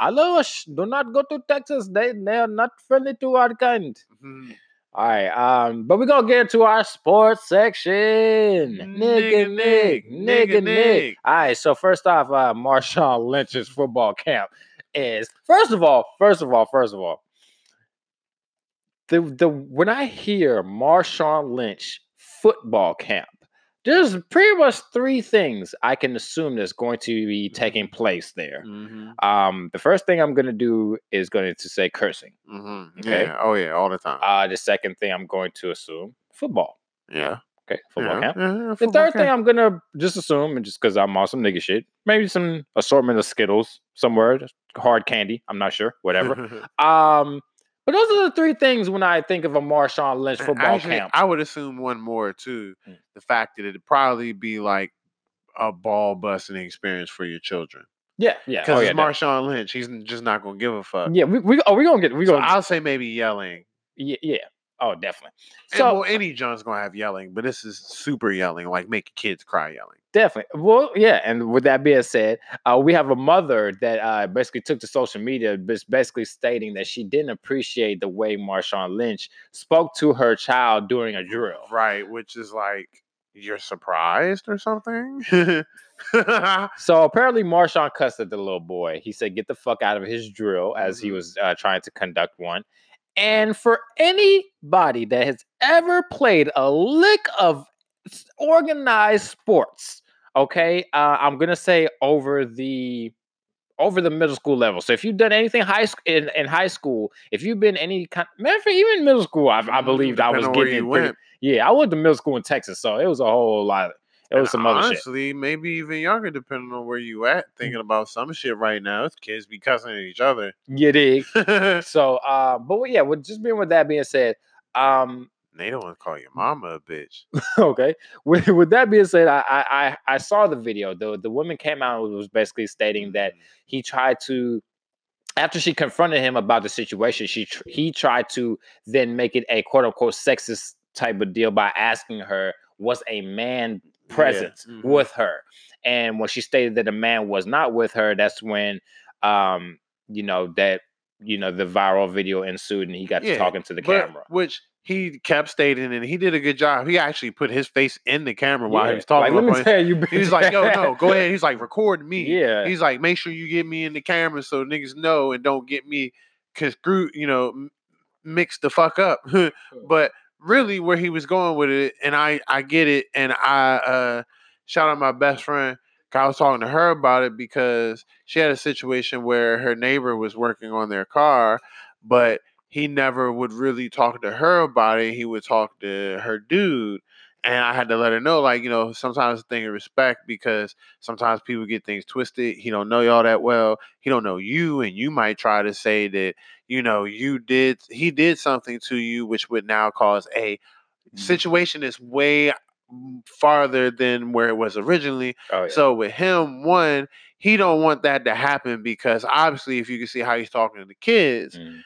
Hello, do not go to Texas. They they are not friendly to our kind. Mhm. All right, um, but we're gonna get to our sports section. Nigga Nick, nigga Nick. All right, so first off, uh, Marshawn Lynch's football camp is first of all, first of all, first of all, the the when I hear Marshawn Lynch football camp, there's pretty much three things I can assume that's going to be taking place there. Mm-hmm. Um, the first thing I'm going to do is going to say cursing. Mm-hmm. Okay. Yeah. Oh yeah, all the time. Uh, the second thing I'm going to assume football. yeah. Okay, football yeah. camp. Yeah, yeah, The football third thing. I'm gonna just assume, and just because I'm on some nigga shit, maybe some assortment of Skittles somewhere, hard candy. I'm not sure, whatever. um, but those are the three things when I think of a Marshawn Lynch football actually, camp. I would assume one more too. Mm. The fact that it'd probably be like a ball busting experience for your children. yeah, yeah, Because oh, yeah, it's that- Marshawn Lynch. He's just not gonna give a fuck. yeah. We, we oh we gonna get we So gonna I'll say maybe yelling. yeah, yeah. Oh, definitely. And, So well, any John's gonna have yelling, but this is super yelling, like making kids cry yelling. Definitely. Well, yeah. And with that being said, uh, we have a mother that uh, basically took to social media, basically stating that she didn't appreciate the way Marshawn Lynch spoke to her child during a drill. Right, which is like you're surprised or something. So apparently, Marshawn cussed at the little boy. He said, "Get the fuck out of his drill," as he Mhm. was uh, trying to conduct one. And for anybody that has ever played a lick of organized sports, okay, uh, I'm gonna say over the over the middle school level. So if you've done anything high sc- in, in high school, if you've been any kind, matter of fact, even middle school, I, I believed I was depending on where getting pretty, yeah, I went to middle school in Texas, so it was a whole lot. It was And some other shit. honestly, maybe even younger, depending on where you at. Mm. Thinking about some shit right now, it's kids be cussing at each other. You dig? So, uh, but yeah, with just being with that being said, um, they don't want to call your mama a bitch. okay. With, with that being said, I, I I saw the video. The the woman came out and was basically stating that Mm-hmm. he tried to. After she confronted him about the situation, she tr- he tried to then make it a quote unquote sexist type of deal by asking her, "Was a man Yeah, present mhm. with her?" And when she stated that the man was not with her, that's when, um, you know that you know the viral video ensued, and he got to talking to the But- camera. which he kept stating, and he did a good job. He actually put his face in the camera while Yeah, he was talking. Like, let me tell you, he was like, "Yo, no, go ahead." He's like, "Record me." Yeah. He's like, "Make sure you get me in the camera so niggas know and don't get me screwed, you know, mix the fuck up." but really, where he was going with it, and I, I get it, and I uh, shout out my best friend. I was talking to her about it because she had a situation where her neighbor was working on their car, but he never would really talk to her about it. He would talk to her dude. And I had to let her know, like, you know, sometimes a thing of respect because sometimes people get things twisted. He don't know y'all that well. He don't know you, and you might try to say that, you know, you did he did something to you, which would now cause a Mm. situation that's way mm, farther than where it was originally. Oh, yeah. So with him, one, he don't want that to happen because obviously, if you can see how he's talking to the kids, Mm.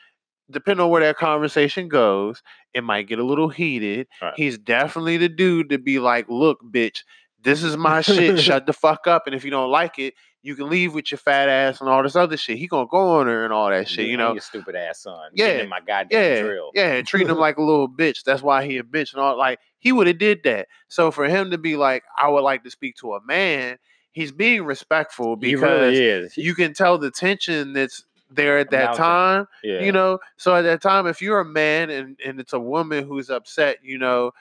Depending on where that conversation goes, it might get a little heated. Right. He's definitely the dude to be like, "Look, bitch, this is my shit. Shut the fuck up. And if you don't like it, you can leave with your fat ass and all this other shit." He gonna go on her and all that shit, Yeah, you know. your stupid ass son. Yeah, my goddamn Yeah, drill. yeah, and treating him like a little bitch. That's why he a bitch and all. Like he would have did that. So for him to be like, "I would like to speak to a man," he's being respectful because really. You can tell the tension that's there at that time yeah. you know so at that time if you're a man and and it's a woman who's upset you know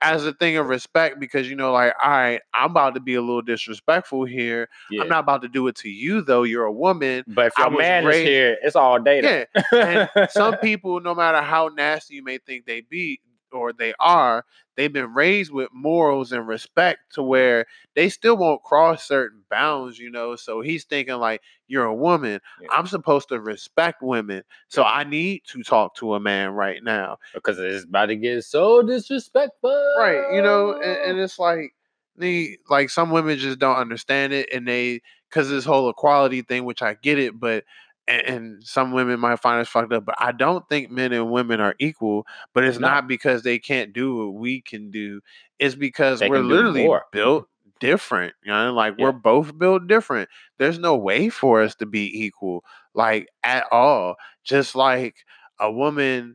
as a thing of respect because you know like all right i'm about to be a little disrespectful here yeah. i'm not about to do it to you though you're a woman but if your man is here, it's all data. yeah and some people no matter how nasty you may think they be or they are they've been raised with morals and respect to where they still won't cross certain bounds you know so he's thinking like you're a woman Yeah. i'm supposed to respect women so i need to talk to a man right now because it's about to get so disrespectful. right you know and, and it's like the like some women just don't understand it and they because this whole equality thing which i get it but and, and some women might find us fucked up but i don't think men and women are equal but it's No. not because they can't do what we can do it's because They we're literally built different you know like Yeah. we're both built different there's no way for us to be equal like at all just like a woman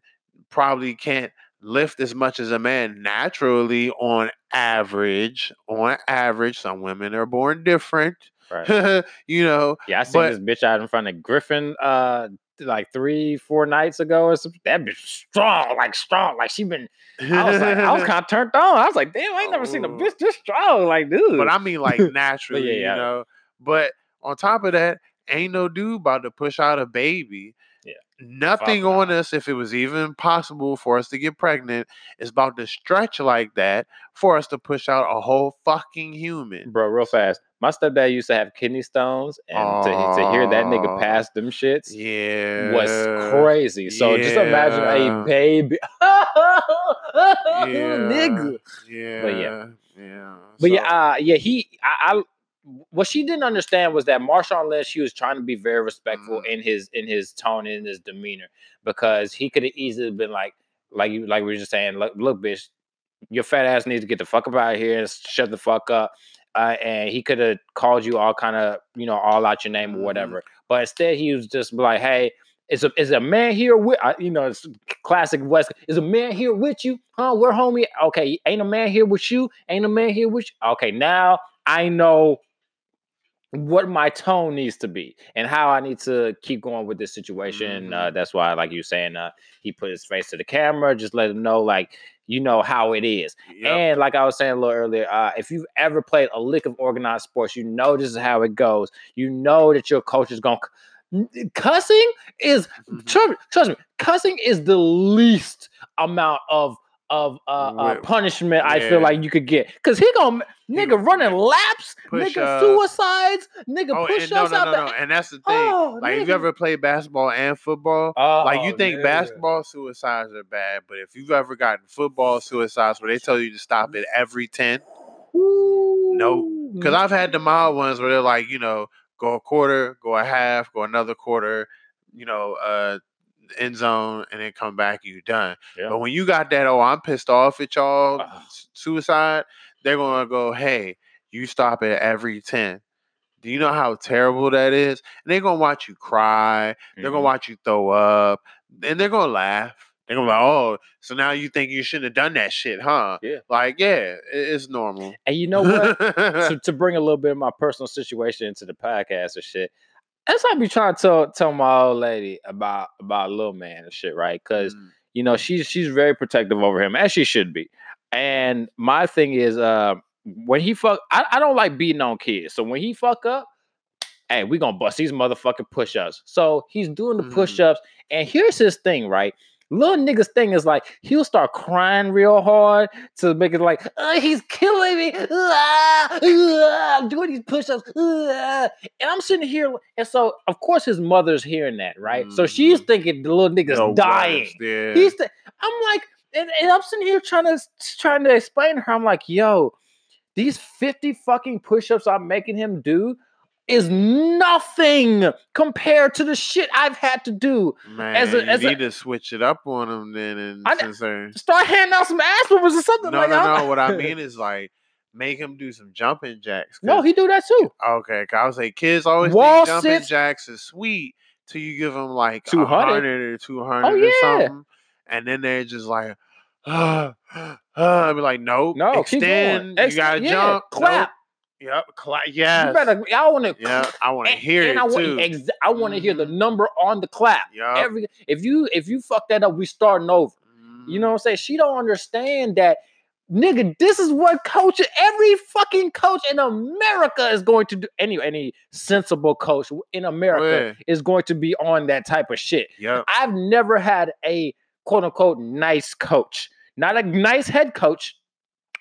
probably can't lift as much as a man naturally on average. On average, some women are born different. Right. you know, Yeah, I seen But- this bitch out in front of Griffin uh like three, four nights ago or something. That bitch strong, like strong. Like she been I was like, I was kind of turned on. I was like, damn, I ain't never seen a Oh. bitch this strong. Like, dude. but I mean like naturally, yeah. you know. But on top of that, ain't no dude about to push out a baby. Yeah. Nothing Fuck on us, if it was even possible for us to get pregnant, is about to stretch like that for us to push out a whole fucking human. Bro, real fast. My stepdad used to have kidney stones, and to, to hear that nigga pass them shits Yeah. was crazy. So just imagine a baby, nigga. Yeah. But yeah. Yeah. But so- yeah, uh, yeah, he, I, I, what she didn't understand was that Marshawn Lynch, he was trying to be very respectful Mhm. in his in his tone and in his demeanor because he could have easily been like, like you, like we were just saying, look, look, bitch, your fat ass needs to get the fuck up out of here and shut the fuck up. Uh, and he could have called you all kind of, you know, all out your name or Mhm. whatever. But instead, he was just like, hey. Is a, is a man here with I- you know it's classic West? Is a man here with you? Huh? We're homie. Okay, ain't a man here with you? Ain't a man here with you? Okay, now I know what my tone needs to be and how I need to keep going with this situation. Uh, Mhm. that's why, like you saying, uh, he put his face to the camera, just let him know, like you know how it is. Yep. And like I was saying a little earlier, uh, if you've ever played a lick of organized sports, you know this is how it goes. You know that your coach is going. Cussing is Mhm. trust trust me, cussing is the least amount of of uh, uh punishment I feel like you could get. Cause he gonna nigga running laps, Push nigga suicides, nigga Oh, push no, ups no, out no, no. And that's the thing. Oh, like, if you ever played basketball and football, oh, like you Oh, think nigga. basketball suicides are bad, but if you've ever gotten football suicides where they tell you to stop at every ten, Nope. Ooh. because I've had the mild ones where they're like, you know, go a quarter, go a half, go another quarter, you know, uh, end zone, and then come back, you done. Yeah. But when you got that, oh, I'm pissed off at y'all, Ugh. s- suicide, they're gonna go, hey, you stop at every ten. Do you know how terrible that is? And they're gonna watch you cry. They're gonna Mhm. watch you throw up, and they're gonna laugh. They're gonna be like, "Oh, so now you think you shouldn't have done that shit, huh?" Yeah. Like, yeah, it- it's normal. And you know what? to, to bring a little bit of my personal situation into the podcast and shit. That's how I be trying to tell tell my old lady about about little man and shit, right? Because Mm. you know she's she's very protective over him, as she should be. And my thing is, uh, when he fuck, I, I don't like beating on kids. So when he fuck up, hey, we gonna bust these motherfucking push ups. So he's doing the Mhm. push ups, and here's his thing, right? Little nigga's thing is like he'll start crying real hard to make it like "Uh, he's killing me. Ah, ah, I'm doing these push-ups. ah." And I'm sitting here, and so of course his mother's hearing that, right? So she's Mhm. thinking the little nigga's The dying. Yeah. He's th- I'm like, and, and I'm sitting here trying to trying to explain to her. I'm like, yo, these 50 fucking push-ups I'm making him do is nothing compared to the shit I've had to do. Man, as a- you as a- need to switch it up on them then, and I- Start handing out some ass whoopers or something no, like no, that. no. What I mean is like make him do some jumping jacks. no, he do that too. okay. I was like, kids always Wall think jumping sits- jacks is sweet till you give them like 200. or two hundred Oh, or yeah. something, and then they're just like, uh, uh, I'd be like, nope, No, extend. Ex- you gotta yeah, jump. clap. Nope. Yep, clap. Yes. You better. I want to. yeah, I want to hear and it I want, too. ex- I want to hear the Mhm. number on the clap. Yup. Every if you if you fuck that up, we starting over. You know what I'm saying? She don't understand that, nigga. This is what coach. Every fucking coach in America is going to do. Any any sensible coach in America is going to be on that type of shit. Yeah. I've never had a quote unquote nice coach, not a nice head coach.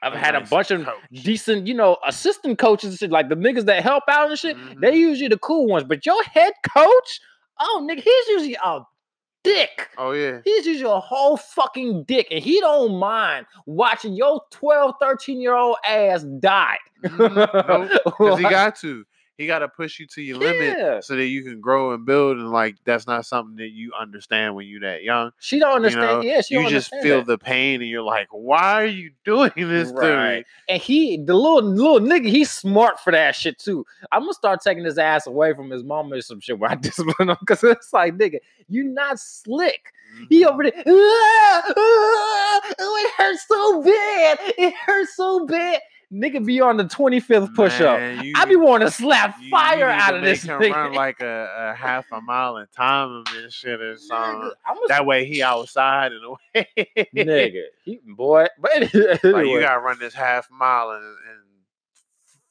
I've had a nice bunch of coach. decent, you know, assistant coaches and shit, like the niggas that help out and shit. They Mhm. usually the cool ones, but your head coach, oh nigga, he's usually a dick. Oh yeah. He's usually a whole fucking dick, and he don't mind watching your 12, 13 year old ass die. Mhm. Nope. Because he got to. He got to push you to your Yeah. limit so that you can grow and build. And like that's not something that you understand when you're that young. She don't understand. know, yeah, she you just feel that. the pain, and you're like, "Why are you doing this to me?" And he, the little little nigga, he's smart for that shit too. I'm gonna start taking his ass away from his mama or some shit where I discipline him because it's like, nigga, you not slick. He over there, "Ah, ah, oh, it hurts so bad. It hurts so bad. Nigga be on the 25th push up. You- I be wanting to slap you- you fire need out of this nigga. run like a, a half a mile and time him and shit or something. Nigga, That way he outside in a way. nigga. He, boy, but anyway, like you gotta run this half mile in, in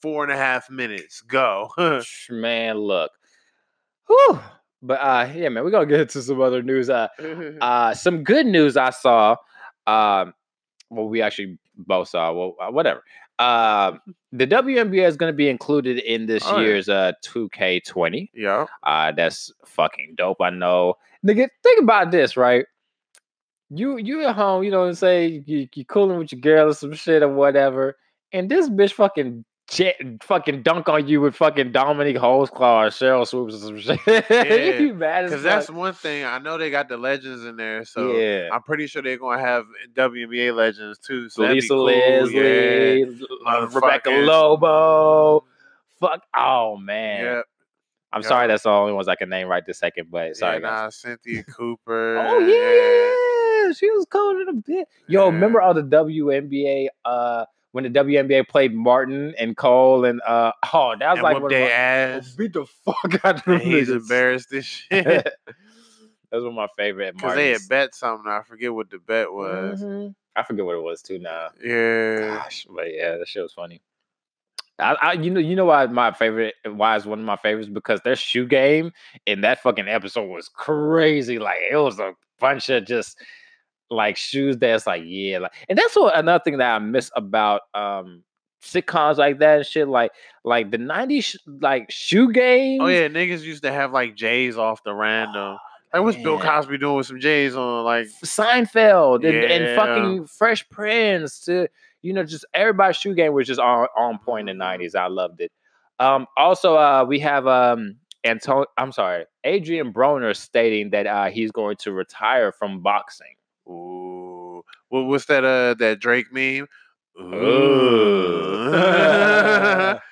four and a half minutes. Go. man, look. Whew. But uh yeah, man, we're gonna get into some other news. Uh uh some good news I saw. Um well, we actually both saw. Well, uh, whatever. Uh, the WNBA is going to be included in this Oh, yeah. year's uh 2K20. yeah. Uh, that's fucking dope. I know. Nigga, think about this, right? You you at home, you know what I'm saying? You you cooling with your girl or some shit or whatever, and this bitch fucking jet, fucking dunk on you with fucking Dominique Holdsclaw or Sheryl Swoopes or some shit. Yeah, you mad as Because that's one thing. I know they got the legends in there, so yeah. I'm pretty sure they're gonna have WNBA legends too. So Lisa cool. Leslie, uh, Rebecca Lobo. Fuck. Oh man. Yeah. I'm yeah. sorry that's the only ones I can name right this second, but sorry. yeah, nah, Cynthia Cooper. Oh yeah, she was cold in a bit. Yo, remember all the WNBA uh when the WNBA played Martin and Cole and uh oh that was And like whoop one of they my- ass. beat the fuck out of them he's niggas. embarrassed as shit. that was one of my favorite Because they had bet something. I forget what the bet was. Mhm. I forget what it was too now. Yeah. Gosh, but yeah, that shit was funny. I, I, you know, you know why my favorite, why it's one of my favorites because their shoe game in that fucking episode was crazy. Like it was a bunch of just like shoes that's like yeah, like, and that's what another thing that I miss about um sitcoms like that and shit. Like like the '90s sh- like shoe game. Oh yeah, niggas used to have like J's off the random. Like what's Bill. Cosby doing with some J's on? Like Seinfeld and, and fucking Fresh Prince to you know just everybody's shoe game was just on, on point in the Mhm. 90s. I loved it. Um also uh we have um Anton I'm sorry, Adrien Broner stating that uh he's going to retire from boxing. Ooh, what what's that? Uh, that Drake meme. Ooh.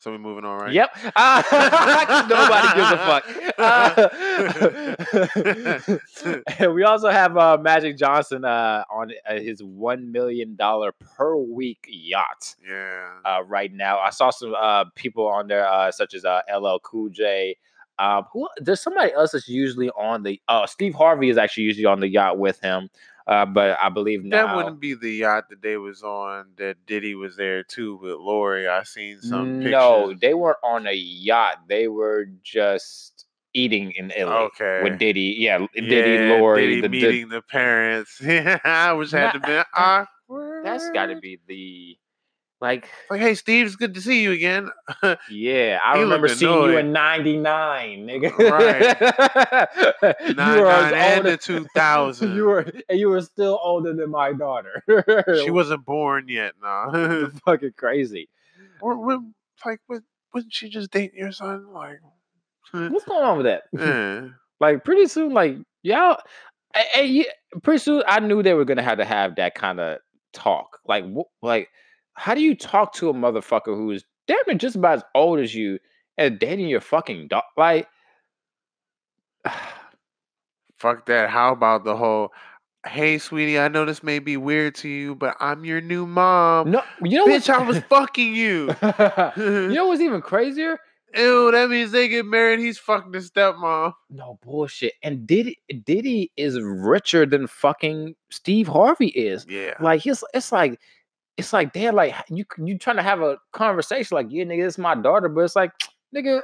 So we moving on, right? Yep. Uh, nobody gives a fuck. Uh, and we also have uh, Magic Johnson uh, on uh, his one million dollar per week yacht. Yeah. uh, right now. I saw some uh, people on there, uh, such as uh, LL Cool J. Um, who there's somebody else that's usually on the. Oh, Steve Harvey is actually usually on the yacht with him, uh, but I believe now. That wouldn't be the yacht that they was on. That Diddy was there too with Lori. I seen some pictures. no, they weren't on a yacht. They were just eating in Italy Okay. with Diddy. Yeah, Diddy, Yeah, Lori. Diddy the- the- meeting the parents, Yeah, which had to be awkward. that's got to be the like. like, hey, Steve, it's good to see you again. Yeah, I He remember looked seeing you in '99, nigga. Right. you Nine, were nine, and old the 2000. You were, and you were still older than my daughter. she wasn't born yet, nah. fucking crazy. or when, like, when, wasn't she just dating your son? Like, What's going on with that? eh. Like, pretty soon, like y'all, and, and yeah, pretty soon, I knew they were gonna have to have that kind of talk. Like, wh- like, how do you talk to a motherfucker who is damn near just about as old as you and dating your fucking dog? Like. fuck that. How about the whole, hey, sweetie, I know this may be weird to you, but I'm your new mom. No, you know Bitch? I was fucking you. you know what's even crazier? Ew, that means they get married. He's fucking the stepmom. No bullshit. And Diddy, Diddy is richer than fucking Steve Harvey is. Yeah. Like he's, it's like, it's like they're like you, you trying to have a conversation like, yeah, nigga, this is my daughter, but it's like, nigga,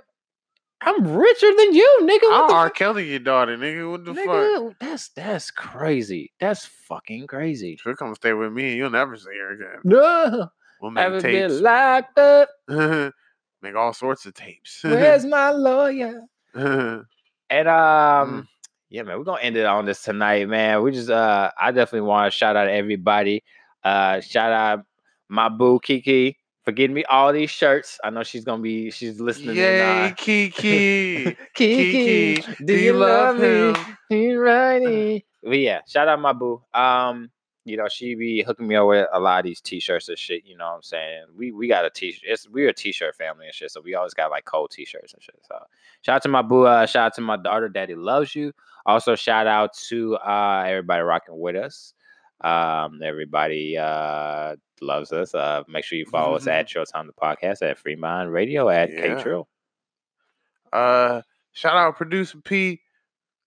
I'm richer than you, nigga. What I'll R. Kelly your daughter, nigga. What the fuck? That's that's crazy. That's fucking crazy. She'll come stay with me and you'll never see her again. No, We'll make haven't tapes. been locked up. make all sorts of tapes. Where's my lawyer? Mm. And um, yeah, man, we're gonna end it on this tonight, man. We just uh I definitely want to shout out everybody. Uh shout out my boo Kiki for getting me all these shirts. I know she's gonna be she's listening. Yay, in, uh, Kiki. Kiki, Kiki, do you love me? You righty. But yeah, shout out my boo. Um, you know, she be hooking me up with a lot of these t-shirts and shit. You know what I'm saying? We we got a t-shirt. It's we're a t-shirt family and shit. So we always got like cold t-shirts and shit. So shout out to my boo. Uh, shout out to my daughter. Daddy loves you. Also shout out to uh everybody rocking with us. Um, everybody uh loves us. Uh, make sure you follow us at Showtime the podcast at Free Mind Radio at Yeah. K Trill. Uh, shout out producer P.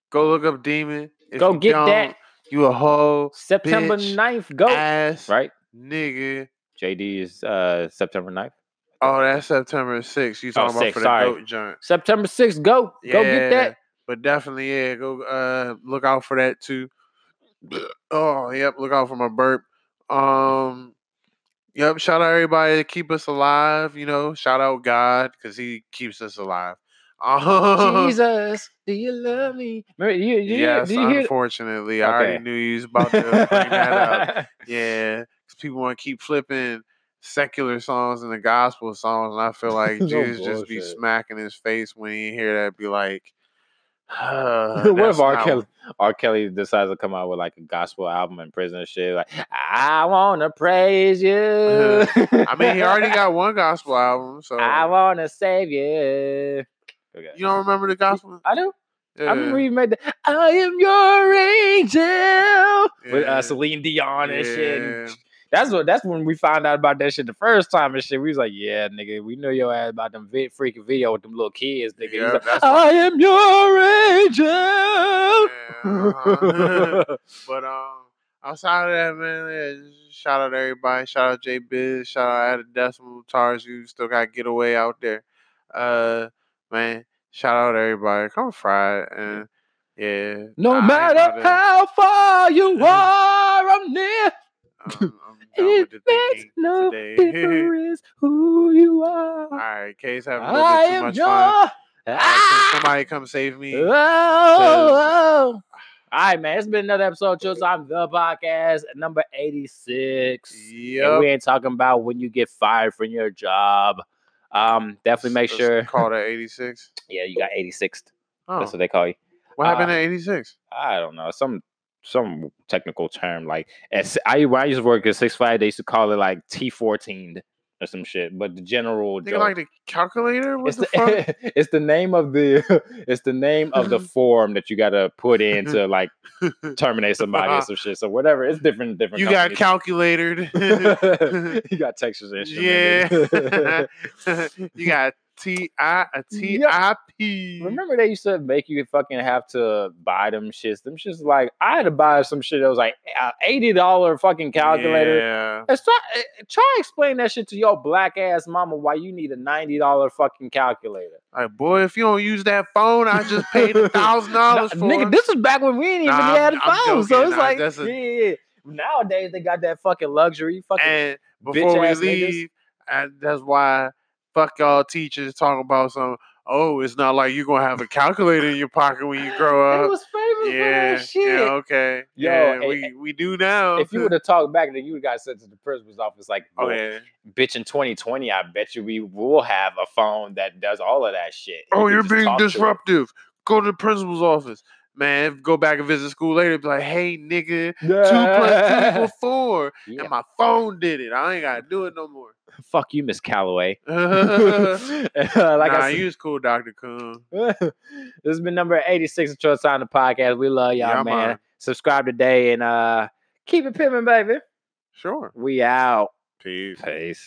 Go look up Demon. If Go get that. You a hoe September bitch, 9th, go ass right. nigga. JD is uh September 9th. Oh, that's September 6th. You Oh, talking about 6th, for the sorry. goat joint. September 6th, go. Go get that. But definitely, yeah, go uh look out for that too. Oh, yep, look out for my burp. Um Yep, shout out everybody to keep us alive, you know. Shout out God, because he keeps us alive. Jesus, do you love me? Remember, you, you, yes, you hear? unfortunately. I already knew you was about to bring that up. Yeah, 'cause people want to keep flipping secular songs and the gospel songs, and I feel like No Jesus just be smacking his face when he hear that, be like, what if R. not Kelly, R. Kelly decides to come out with like a gospel album in prison shit? Like, I wanna praise you. I mean, he already got one gospel album, so I wanna save you. Okay. you don't remember the gospel? I do. I Yeah. remember you made the "I Am Your Angel" with uh, Celine Dion and shit. That's what. That's when we found out about that shit the first time and shit. We was like, "Yeah, nigga, we know your ass about them vi- freaking video with them little kids, nigga." Yeah, like, I am your angel. Yeah, uh-huh. But um, outside of that, man, yeah, shout out to everybody. Shout out J Biz. Shout out to Added Decimal Tars. You still got Getaway out there. Uh, man, shout out to everybody. Come fry it, and yeah. no I matter how far you are, I'm near. Done It makes no today. difference who you are. All right, Case having a little bit too much your. fun. Ah! somebody come save me? Oh, oh. All right, man. It's been another episode of Chill Time the podcast, number 86. And Yep. we ain't talking about when you get fired from your job. Um, definitely make Let's sure. Call that 86. Yeah, you got 86th. Oh, That's what they call you. what happened uh, at 86? I don't know some some technical term like as I when I used to work at Six Flags, they used to call it like T fourteen or some shit. But the general joke, like the calculator? What it's the, the it's the name of the it's the name of the form that you got to put in to like terminate somebody or some shit. So whatever, it's different different. you got calculated. you got Texas Instruments. yeah. you got T I a T I P. Remember they used to make you fucking have to buy them shits. Them shits like I had to buy some shit that was like eighty dollar fucking calculator. Yeah. Let's try eh, try explain that shit to your black ass mama why you need a ninety dollar fucking calculator. Like, boy, if you don't use that phone, I just paid a thousand dollars for nigga, this was back when we didn't even Nah, had a I'm- I'm phone. So it's Nah, like a- yeah, yeah. Nowadays they got that fucking luxury. Fucking and before we leave, and that's why fuck y'all teachers talking about some. Oh, it's not like you're gonna have a calculator in your pocket when you grow it up. was famous for Yeah, that shit. yeah, okay. Yo, yeah, we we do now. If you would have talked back, then you would have got sent to the principal's office. Like, oh yeah. bitch, in 2020, I bet you we will have a phone that does all of that shit. Oh, can you're being talk to disruptive. Go to the principal's office. Man, go back and visit school later. Be like, hey, nigga, two plus two equals four. Yeah. And my phone did it. I ain't gotta do it no more. Fuck you, Miss Calloway. nah, like I you was cool, Dr. Coon. this has been number 86 of Trust Time the podcast. We love y'all, Yeah, man. man. Subscribe today and uh keep it pimping, baby. Sure. We out. Peace. Peace.